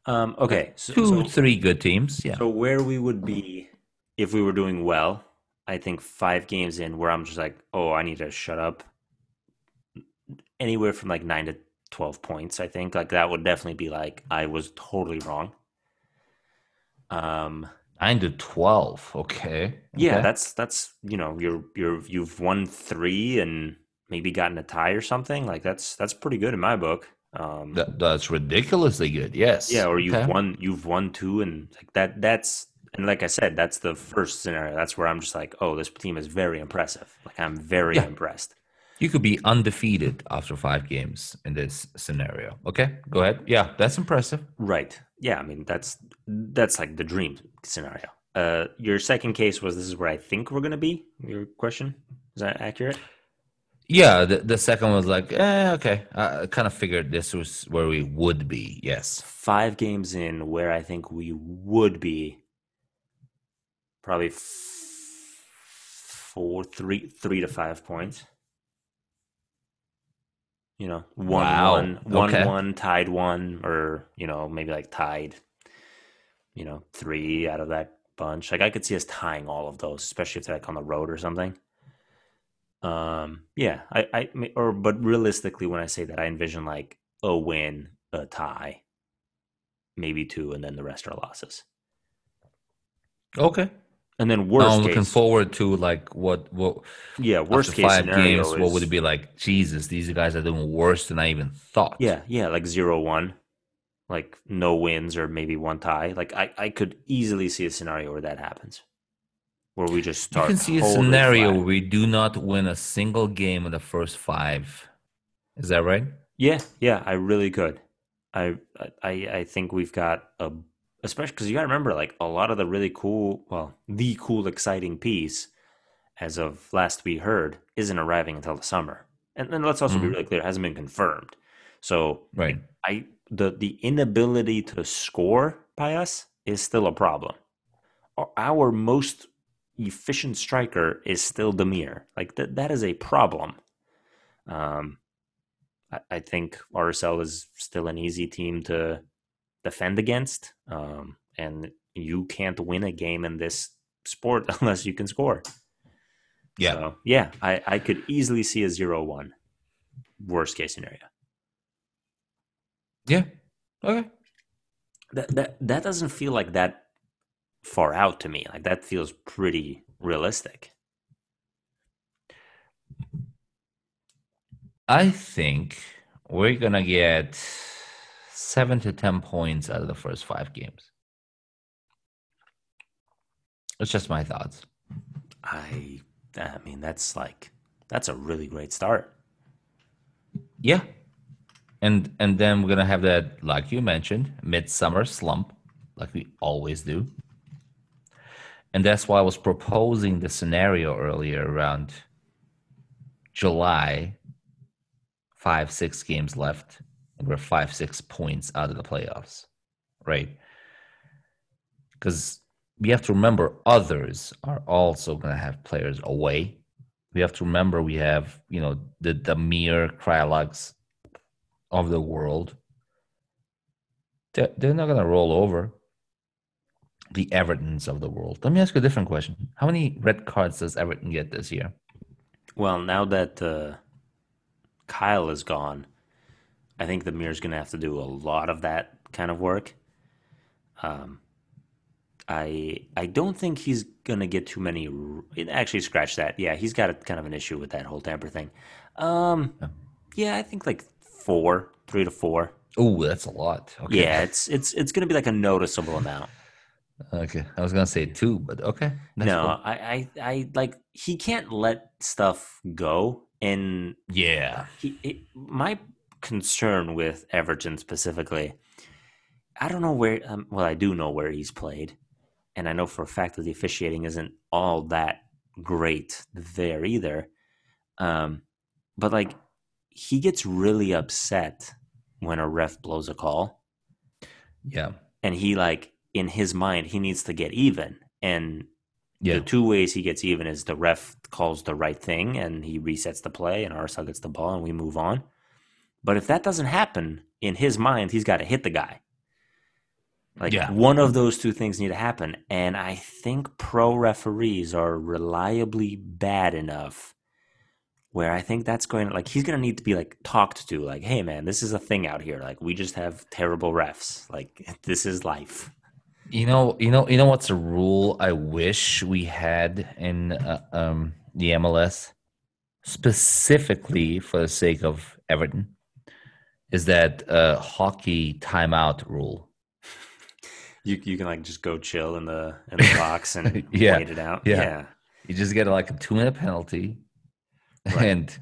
Um, okay, so, two, so, three good teams. Yeah. So where we would be if we were doing well, I think five games in, where I'm just like, oh, I need to shut up. Anywhere from like nine to twelve points, I think like that would definitely be like I was totally wrong. Um, nine to twelve. Okay. Yeah, okay. that's that's you know you're you're you've won three and maybe gotten a tie or something. Like that's that's pretty good in my book. Um, that, that's ridiculously good. Yes. Yeah, or you've okay. won you've won two, and like that that's and like I said, that's the first scenario. That's where I'm just like, oh, this team is very impressive. Like I'm very yeah. impressed. You could be undefeated after five games in this scenario. Okay, go ahead. Yeah, that's impressive. Right. Yeah, I mean that's that's like the dream scenario. Uh, your second case was this is where I think we're gonna be. Your question is that accurate? Yeah, the, the second was like, eh, okay. I kind of figured this was where we would be. Yes. Five games in where I think we would be. Probably four, three, three to five points. You know, one, Wow, one, one, okay. one, tied one, or you know, maybe like tied. You know, three out of that bunch. Like I could see us tying all of those, especially if they're like on the road or something. Um, yeah, I, I, or but realistically, when I say that, I envision like a win, a tie, maybe two, and then the rest are losses. Okay. And then worst I'm case, looking forward to like what what yeah, worst case five scenario games. is What would it be like? Jesus, these guys are doing worse than I even thought. yeah, yeah, like zero one, like no wins or maybe one tie. Like I, I could easily see a scenario where that happens, where we just You can see a scenario where we do not win a single game in the first five. Is that right? Yeah, yeah, I really could. I I I think we've got a especially because you got to remember like a lot of the really cool, well, the cool, exciting piece as of last we heard isn't arriving until the summer. And then let's also be Mhm. really clear, it hasn't been confirmed. So Right. I the the inability to score by us is still a problem. Our- Our most efficient striker is still Damir. Like that that is a problem. Um, I, I think RSL is still an easy team to defend against, um, and you can't win a game in this sport <laughs> unless you can score. Yeah. So, yeah, I, I could easily see a zero-one worst case scenario. Yeah. Okay. That that that doesn't feel like that far out to me. Like that feels pretty realistic. I think we're gonna get seven to ten points out of the first five games. It's just my thoughts. I I mean that's like that's a really great start. Yeah. And and then we're gonna have that, like you mentioned, midsummer slump, like we always do. And that's why I was proposing the scenario earlier around July, five, six games left, we're five, six points out of the playoffs. Right. Because we have to remember others are also gonna have players away we have to remember we have you know the the mere Kreilachs of the world. They're, they're not gonna roll over the Evertons of the world. Let me ask you a different question: How many red cards does Everton get this year? Well, now that uh, Kyle is gone, I think the Mir's going to have to do a lot of that kind of work. Um, I I don't think he's going to get too many. Actually, scratch that. Yeah, he's got a, kind of an issue with that whole tamper thing. Um, Yeah. yeah, I think like four, three to four. Oh, that's a lot. Okay. Yeah, it's it's it's going to be like a noticeable amount. Okay. I was gonna say two, but okay. That's no, cool. I, I I like he can't let stuff go and Yeah. he, it, my concern with Everton specifically, I don't know where. Um, well, I do know where he's played, and I know for a fact that the officiating isn't all that great there either. Um, but like, he gets really upset when a ref blows a call, Yeah. and he like in his mind he needs to get even, and Yeah. the two ways he gets even is the ref calls the right thing and he resets the play and RSL gets the ball and we move on. But if that doesn't happen in his mind, he's got to hit the guy. Like Yeah. one of those two things need to happen. And I think pro referees are reliably bad enough where I think that's going to like he's going to need to be like talked to like, "Hey man, this is a thing out here. Like we just have terrible refs. Like <laughs> this is life." You know, you know, you know what's a rule I wish we had in uh, um, the MLS, specifically for the sake of Everton, is that uh, hockey timeout rule. You you can like just go chill in the in the box <laughs> and Yeah, wait it out. yeah. yeah. You just get like a two minute penalty, Right. and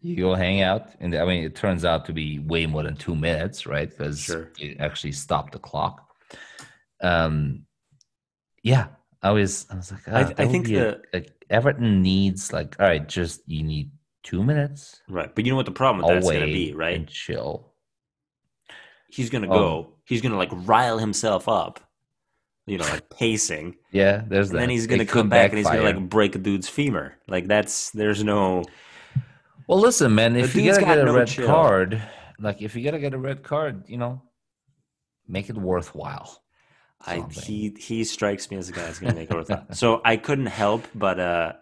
You go hang out, and I mean, it turns out to be way more than two minutes, right? Because Sure. it actually stopped the clock. Um, yeah, I was, I was like, I- ah, I that think be a- the- a- Everton needs like, all right, just you need two minutes Right. But you know what the problem with that's going to be, right? and chill. He's going to Oh. go. He's going to like rile himself up, you know, like pacing. Yeah, there's And that. then he's going to come back and he's going to like break a dude's femur. Like that's, there's no, Well, listen, man. If you gotta got get a no red chill. card, like if you gotta get a red card, you know, make it worthwhile. I, he, he strikes me as a guy that's going to make it worth it. So I couldn't help but, uh,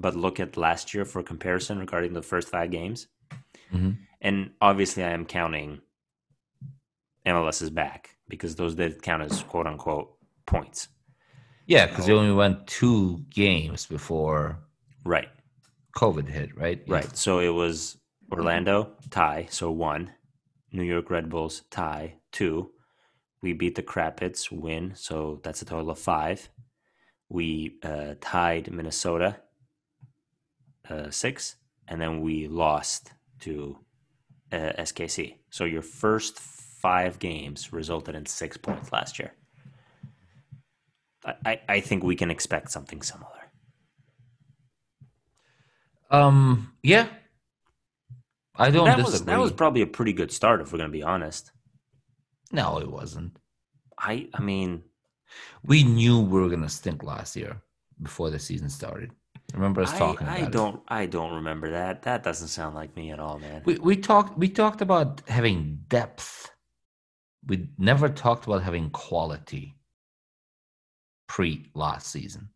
but look at last year for comparison regarding the first five games. Mhm. And obviously I am counting MLS is back because those did count as quote unquote points. Yeah, because you only went two games before Right. COVID hit, right? Yeah. Right. So it was Orlando tie, so one. New York Red Bulls tie, two. We beat the Crappits, win, so that's a total of five. We uh, tied Minnesota, uh, six, and then we lost to uh, SKC. So your first five games resulted in six points last year. I, I, think we can expect something similar. Um. Yeah. I don't That disagree. was that was probably a pretty good start if we're going to be honest. no, it wasn't. I I mean, We knew we were gonna stink last year before the season started. Remember us I, talking I about it. don't I don't remember that. That doesn't sound like me at all, man. We we talked we talked about having depth. We never talked about having quality pre last season.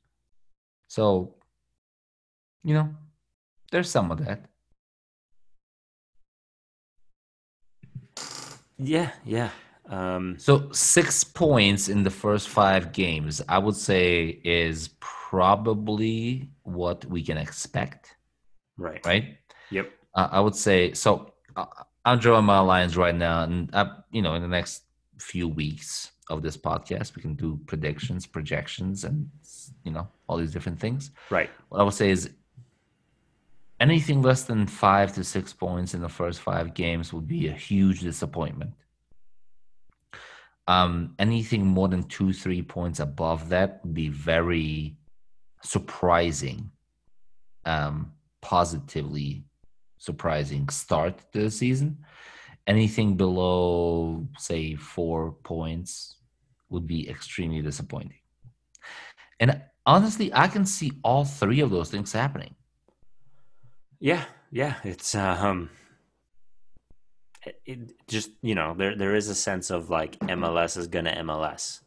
So, you know, there's some of that. Yeah, yeah. Um, So six points in the first five games, I would say, is probably what we can expect, right. right? Yep. Uh, I would say so. Uh, I'm drawing my lines right now, and uh, you know, in the next few weeks of this podcast, we can do predictions, projections, and you know, all these different things. Right. What I would say is anything less than five to six points in the first five games would be a huge disappointment. Um, anything more than two, three points above that would be very surprising, um, positively surprising start to the season. Anything below, say, four points would be extremely disappointing. And honestly, I can see all three of those things happening. Yeah, yeah. It's um it, it just, you know, there there is a sense of like MLS is gonna MLS.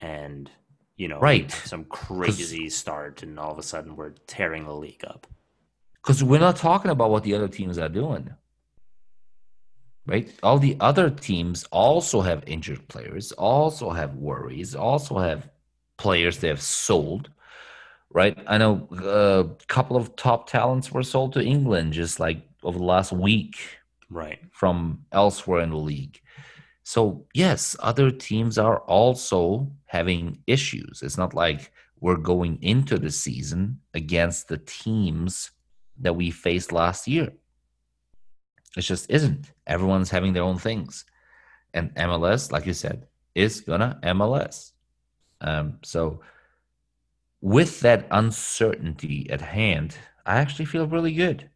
And you know, Right. some crazy start and all of a sudden we're tearing the league up. Because we're not talking about what the other teams are doing. Right? All the other teams also have injured players, also have worries, also have players they have sold. Right? I know a couple of top talents were sold to England just like over the last week Right. from elsewhere in the league. So, yes, other teams are also having issues. It's not like we're going into the season against the teams that we faced last year. It just isn't. Everyone's having their own things. And MLS, like you said, is gonna MLS. Um, so, with that uncertainty at hand, I actually feel really good.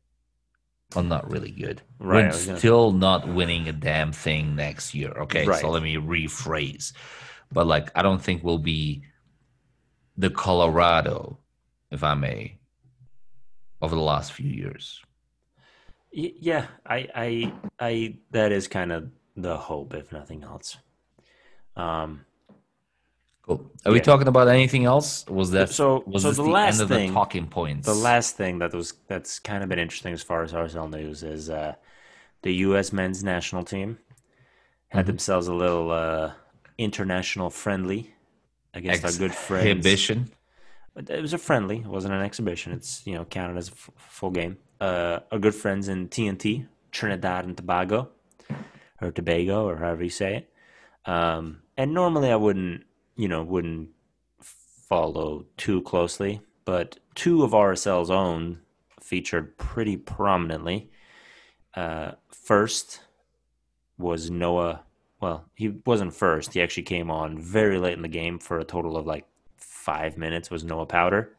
Well, not really good. Right, We're still not winning a damn thing next year. Okay, Right. so let me rephrase. But like, I don't think we'll be the Colorado, if I may, over the last few years. Yeah, I, I, I. That is kind of the hope, if nothing else. Um. Cool. Are we talking about anything else? Was that So- Was so the the, last end of thing- the talking points? The last thing that was that's kind of been interesting as far as RSL news is uh, the U.S. men's national team had Mhm. themselves a little uh, international friendly against our good friends. Exhibition. But It was a friendly. It wasn't an exhibition. It's you know counted as a f- full game. Uh, our good friends in TNT, Trinidad and Tobago, or Tobago, or however you say it. Um, and normally I wouldn't, you know, wouldn't follow too closely, but two of RSL's own featured pretty prominently. Uh, first was Noah. Well, he wasn't first. He actually came on very late in the game for a total of like five minutes. Was Noah Powder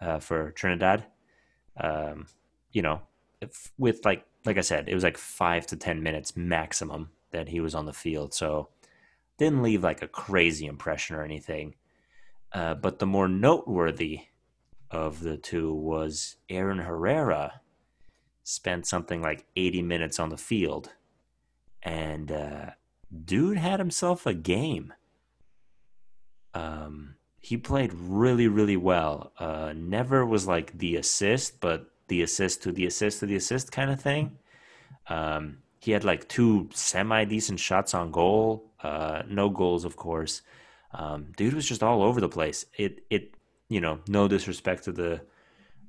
uh, for Trinidad? Um, you know, if, with like like I said, it was like five to ten minutes maximum that he was on the field. So didn't leave like a crazy impression or anything. Uh, but the more noteworthy of the two was Aaron Herrera spent something like 80 minutes on the field and uh, dude had himself a game. Um, he played really really well. Uh, never was like the assist but the assist to the assist to the assist kind of thing. Um, he had like two semi decent shots on goal uh, no goals of course. Um, dude was just all over the place. It it you know no disrespect to the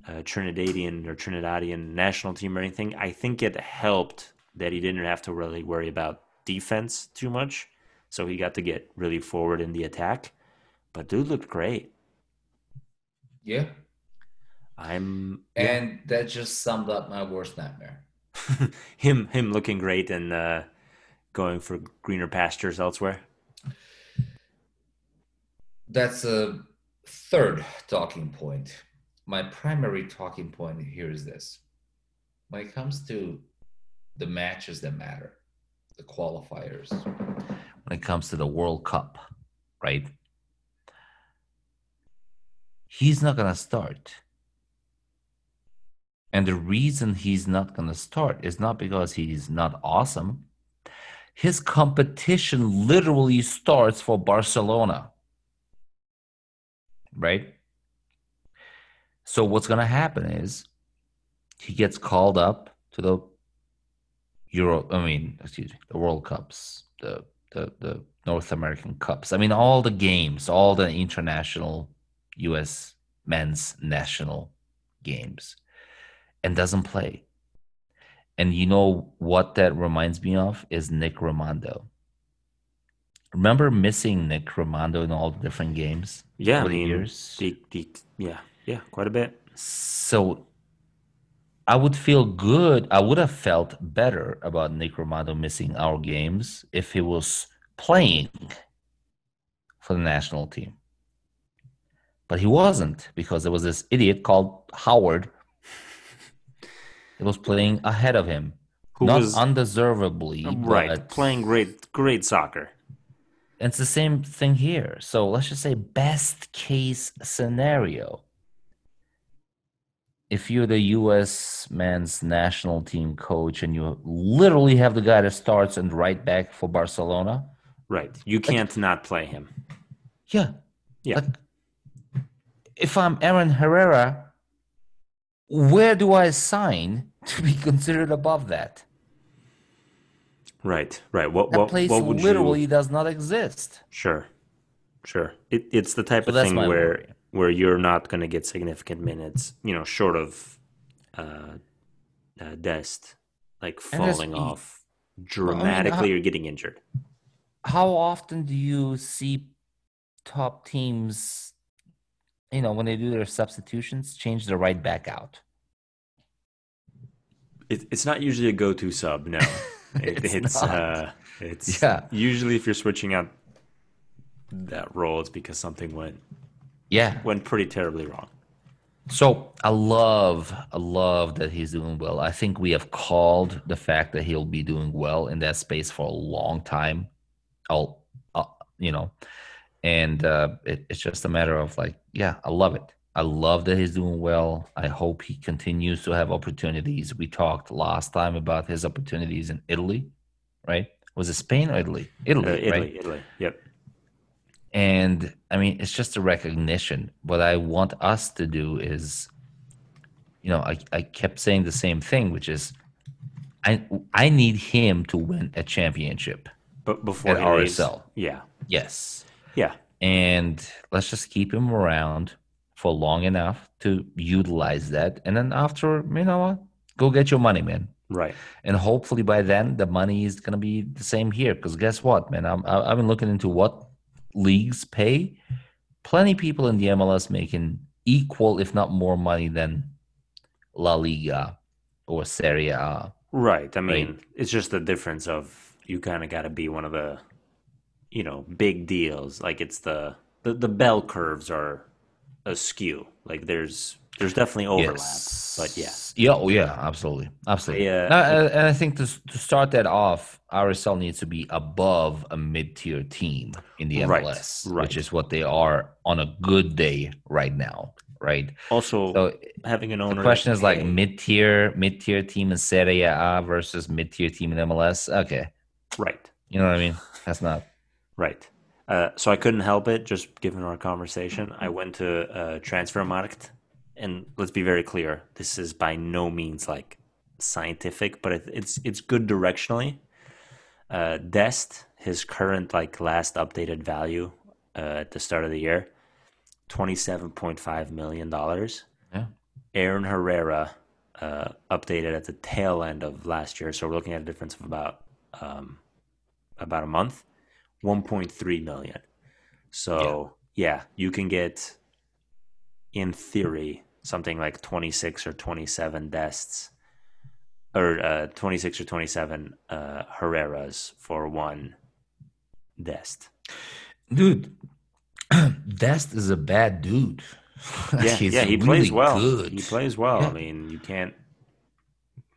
uh, Trinidadian or Trinidadian national team or anything. I think it helped that he didn't have to really worry about defense too much. So he got to get really forward in the attack. But dude looked great. Yeah. I'm And that just summed up my worst nightmare. <laughs> him him looking great and uh, going for greener pastures elsewhere. That's a third talking point. My primary talking point here is this. When it comes to the matches that matter, the qualifiers, when it comes to the World Cup, right? He's not going to start. And the reason he's not going to start is not because he's not awesome. His competition literally starts for Barcelona right? So what's going to happen is he gets called up to the Euro. I mean, excuse me, the World Cups, the the the North American Cups. I mean, all the games, all the international U.S. men's national games, and doesn't play. And you know what that reminds me of is Nick Rimando. Remember missing Nick Rimando in all the different games? Yeah, I mean, years? the, the, yeah, yeah, quite a bit. So I would feel good. I would have felt better about Nick Rimando missing our games if he was playing for the national team. But he wasn't because there was this idiot called Howard that was playing ahead of him. Who Not was- undeservedly. Right, but- playing great, great soccer. It's the same thing here. So let's just say best case scenario. If you're the US men's national team coach and you literally have the guy that starts and right back for Barcelona, Right, you can't not play him. yeah. Yeah. Like, if I'm Aaron Herrera, where do I sign to be considered above that? Right, right. What, That what, place what would literally you? does not exist. Sure, sure. It, it's the type So of thing where worry. Where you're not going to get significant minutes. You know, short of uh, uh, Dest like And there's falling e- off mean, dramatically how- or getting injured. how often do you see top teams you know when they do their substitutions change the right back out It, it's not usually a go-to sub. No, <laughs> it, It's it's uh, it's Yeah. Usually, if you're switching out that role, it's because something went yeah. Went pretty terribly wrong. so i love i love that he's doing well. I think we have called the fact that he'll be doing well in that space for a long time. I'll uh, you know and uh it, it's just a matter of like yeah i love it. I love that he's doing well. I hope he continues to have opportunities. We talked last time about his opportunities in italy right? Was it spain or italy? Italy, Uh, Italy, right? Italy. Yep. And i mean it's just a recognition. What i want us to do is you know i, I kept saying the same thing which is i i need him to win a championship But before At leaves, RSL. yeah, yes. Yeah, and let's just keep him around for long enough to utilize that. And then after you know what? Go get your money man. Right. and hopefully by then the money is going to be the same here. Because guess what man? I'm, i've been looking into what leagues pay plenty people in the mls making equal if not more money than la liga or serie a Right. I mean, it's just the difference of you kind of got to be one of the, you know, big deals. Like it's the the, the bell curves are askew. Like there's there's definitely overlap. But yeah. Yeah, oh yeah, absolutely. Absolutely. Yeah. And I think to, to start that off, RSL needs to be above a mid tier team in the MLS, right. which is what they are on a good day right now, right? Also, So having an owner. the question is like mid tier, mid tier team in Serie A versus mid tier team in MLS. Okay. Right. You know what I mean? That's not. Right. Uh, so I couldn't help it, just given our conversation. I went to uh, Transfermarkt, and let's be very clear: this is by no means like scientific, but it, it's it's good directionally. Uh, Dest, his current like last updated value uh, at the start of the year, twenty seven point five million dollars. Yeah. Aaron Herrera, uh, updated at the tail end of last year, so we're looking at a difference of about um, about a month. 1.3 million. So, yeah. you can get in theory something like 26 or 27 dests or uh, 26 or 27 uh, Herreras for one dest. Dude, <clears throat> Dest is a bad dude. <laughs> Yeah, yeah, he really plays well. Good. He plays well. Yeah. I mean, you can't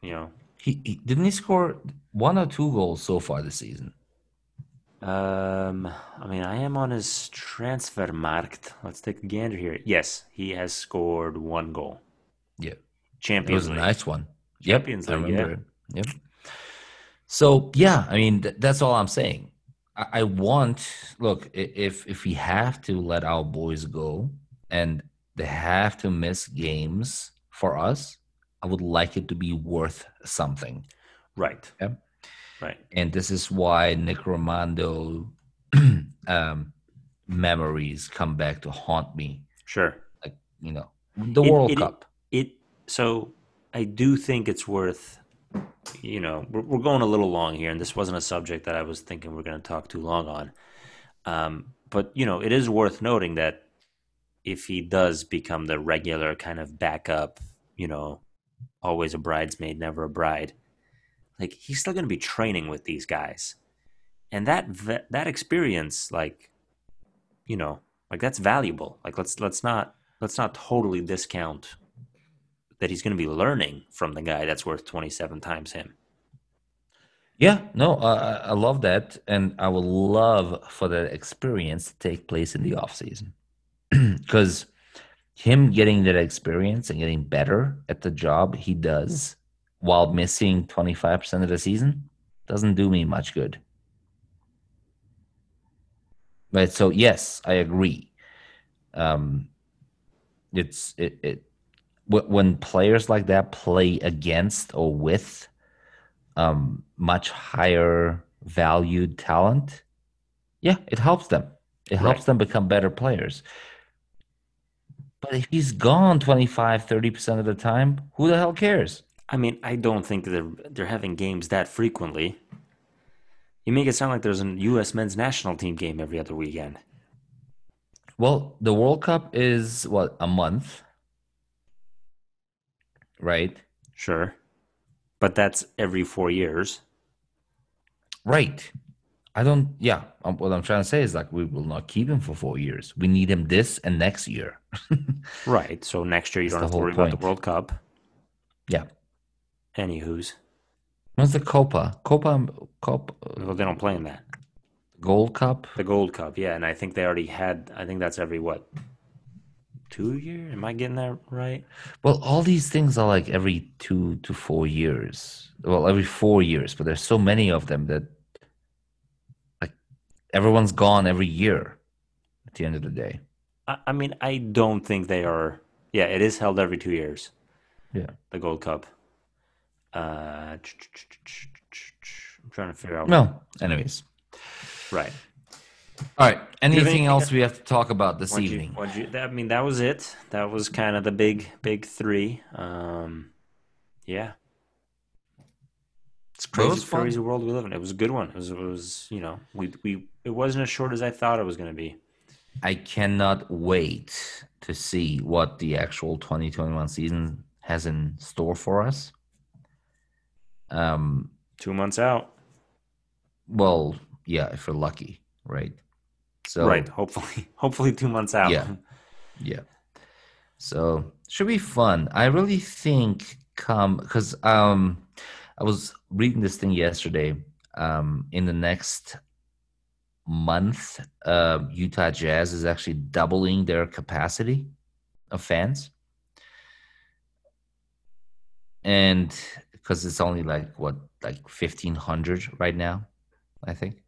you know, He, he didn't he score one or two goals so far this season. Um, I mean, I am on his transfer market. Let's take a gander here. Yes, he has scored one goal. Yeah, Champions it was a nice one. Champions yep, I remember yeah. it. Yep. So yeah, I mean th- that's all I'm saying. I, I want look if if we have to let our boys go and they have to miss games for us, I would like it to be worth something. Right. Yep. Right. and this is why Nick Rimando <clears throat> um, memories come back to haunt me. Sure. Like you know, the It- World it- Cup. It so I do think it's worth you know, we're, we're going a little long here and this wasn't a subject that I was thinking we're going to talk too long on. Um, but you know, it is worth noting that if he does become the regular kind of backup, you know, always a bridesmaid, never a bride, like he's still going to be training with these guys. And that ve- that experience like you know, like that's valuable. Like let's let's not let's not totally discount that he's going to be learning from the guy that's worth 27 times him. Yeah, no, I I love that, and I would love for that experience to take place in the off season, <clears throat> because him getting that experience and getting better at the job he does while missing twenty five percent of the season doesn't do me much good. Right. So yes, I agree. Um, it's it it when players like that play against or with um, much higher valued talent, yeah, it helps them. It helps Right. them become better players. But if he's gone 25, 30% of the time, who the hell cares? I mean, I don't think they're they're having games that frequently. You make it sound like there's a U.S. men's national team game every other weekend. Well, the World Cup is what, a month? Right? Sure, but that's every four years. Right. I don't, yeah. Um, what I'm trying to say is like, we will not keep him for four years. We need him this and next year. <laughs> Right. So next year you That's don't have to worry about point. the World Cup. yeah. Anywho's, What's the Copa? Copa, Copa, well, they don't play in that. Gold Cup? The Gold Cup, yeah, and I think they already had. I think that's every what two year? Am I getting that right? Well, all these things are like every two to four years. Well, every four years, but there's so many of them that like everyone's gone every year at the end of the day. I, I mean, I don't think they are. Yeah, it is held every two years. Yeah. The Gold Cup. Uh, I'm trying to figure out. No, anyways. Right. All right. Anything anything else we have to talk about this What'd evening? what'd you- that- I mean, that was it. That was kind of the big, big three. Um, yeah. It's crazy, crazy world we live in. It was a good one. It was, it was, you know, we, we, it wasn't as short as I thought it was going to be. I cannot wait to see what the actual 2021 season has in store for us. Um, Two months out. well, yeah, if we're lucky, right? So right. Hopefully, <laughs> hopefully two months out. Yeah. Yeah. So should be fun. I really think come because um I was reading this thing yesterday. Um in the next month, uh Utah Jazz is actually doubling their capacity of fans. And because it's only like what, like fifteen hundred right now, I think.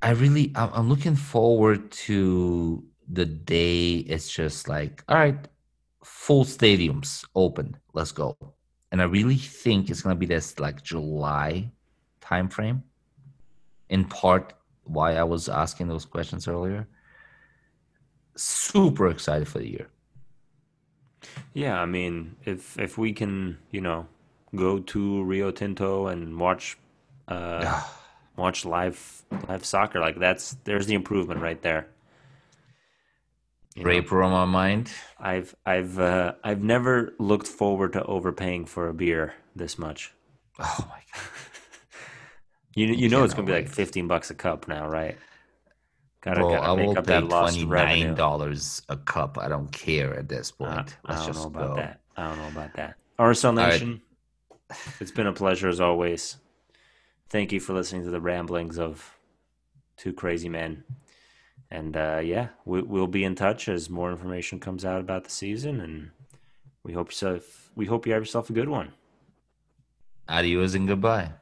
I really, I'm, looking forward to the day it's just like, all right, full stadiums open, let's go. And I really think it's gonna be this like July time frame. In part, why I was asking those questions earlier. Super excited for the year. Yeah, I mean, if if we can, you know, go to Rio Tinto and watch uh watch live live soccer, like that's there's the improvement right there. You know, on my mind. I've I've uh, I've never looked forward to overpaying for a beer this much. Oh my god. <laughs> You you know it's gonna be like fifteen bucks a cup now, right? Gotta Bro, gotta I will up pay twenty nine dollars a cup. I don't care at this point. Uh, I don't know about go. that. I don't know about that. RSL right. Nation, it's been a pleasure as always. Thank you for listening to the ramblings of two crazy men. And uh, yeah, we, we'll be in touch as more information comes out about the season, and we hope yourself we hope you have yourself a good one. Adios and goodbye.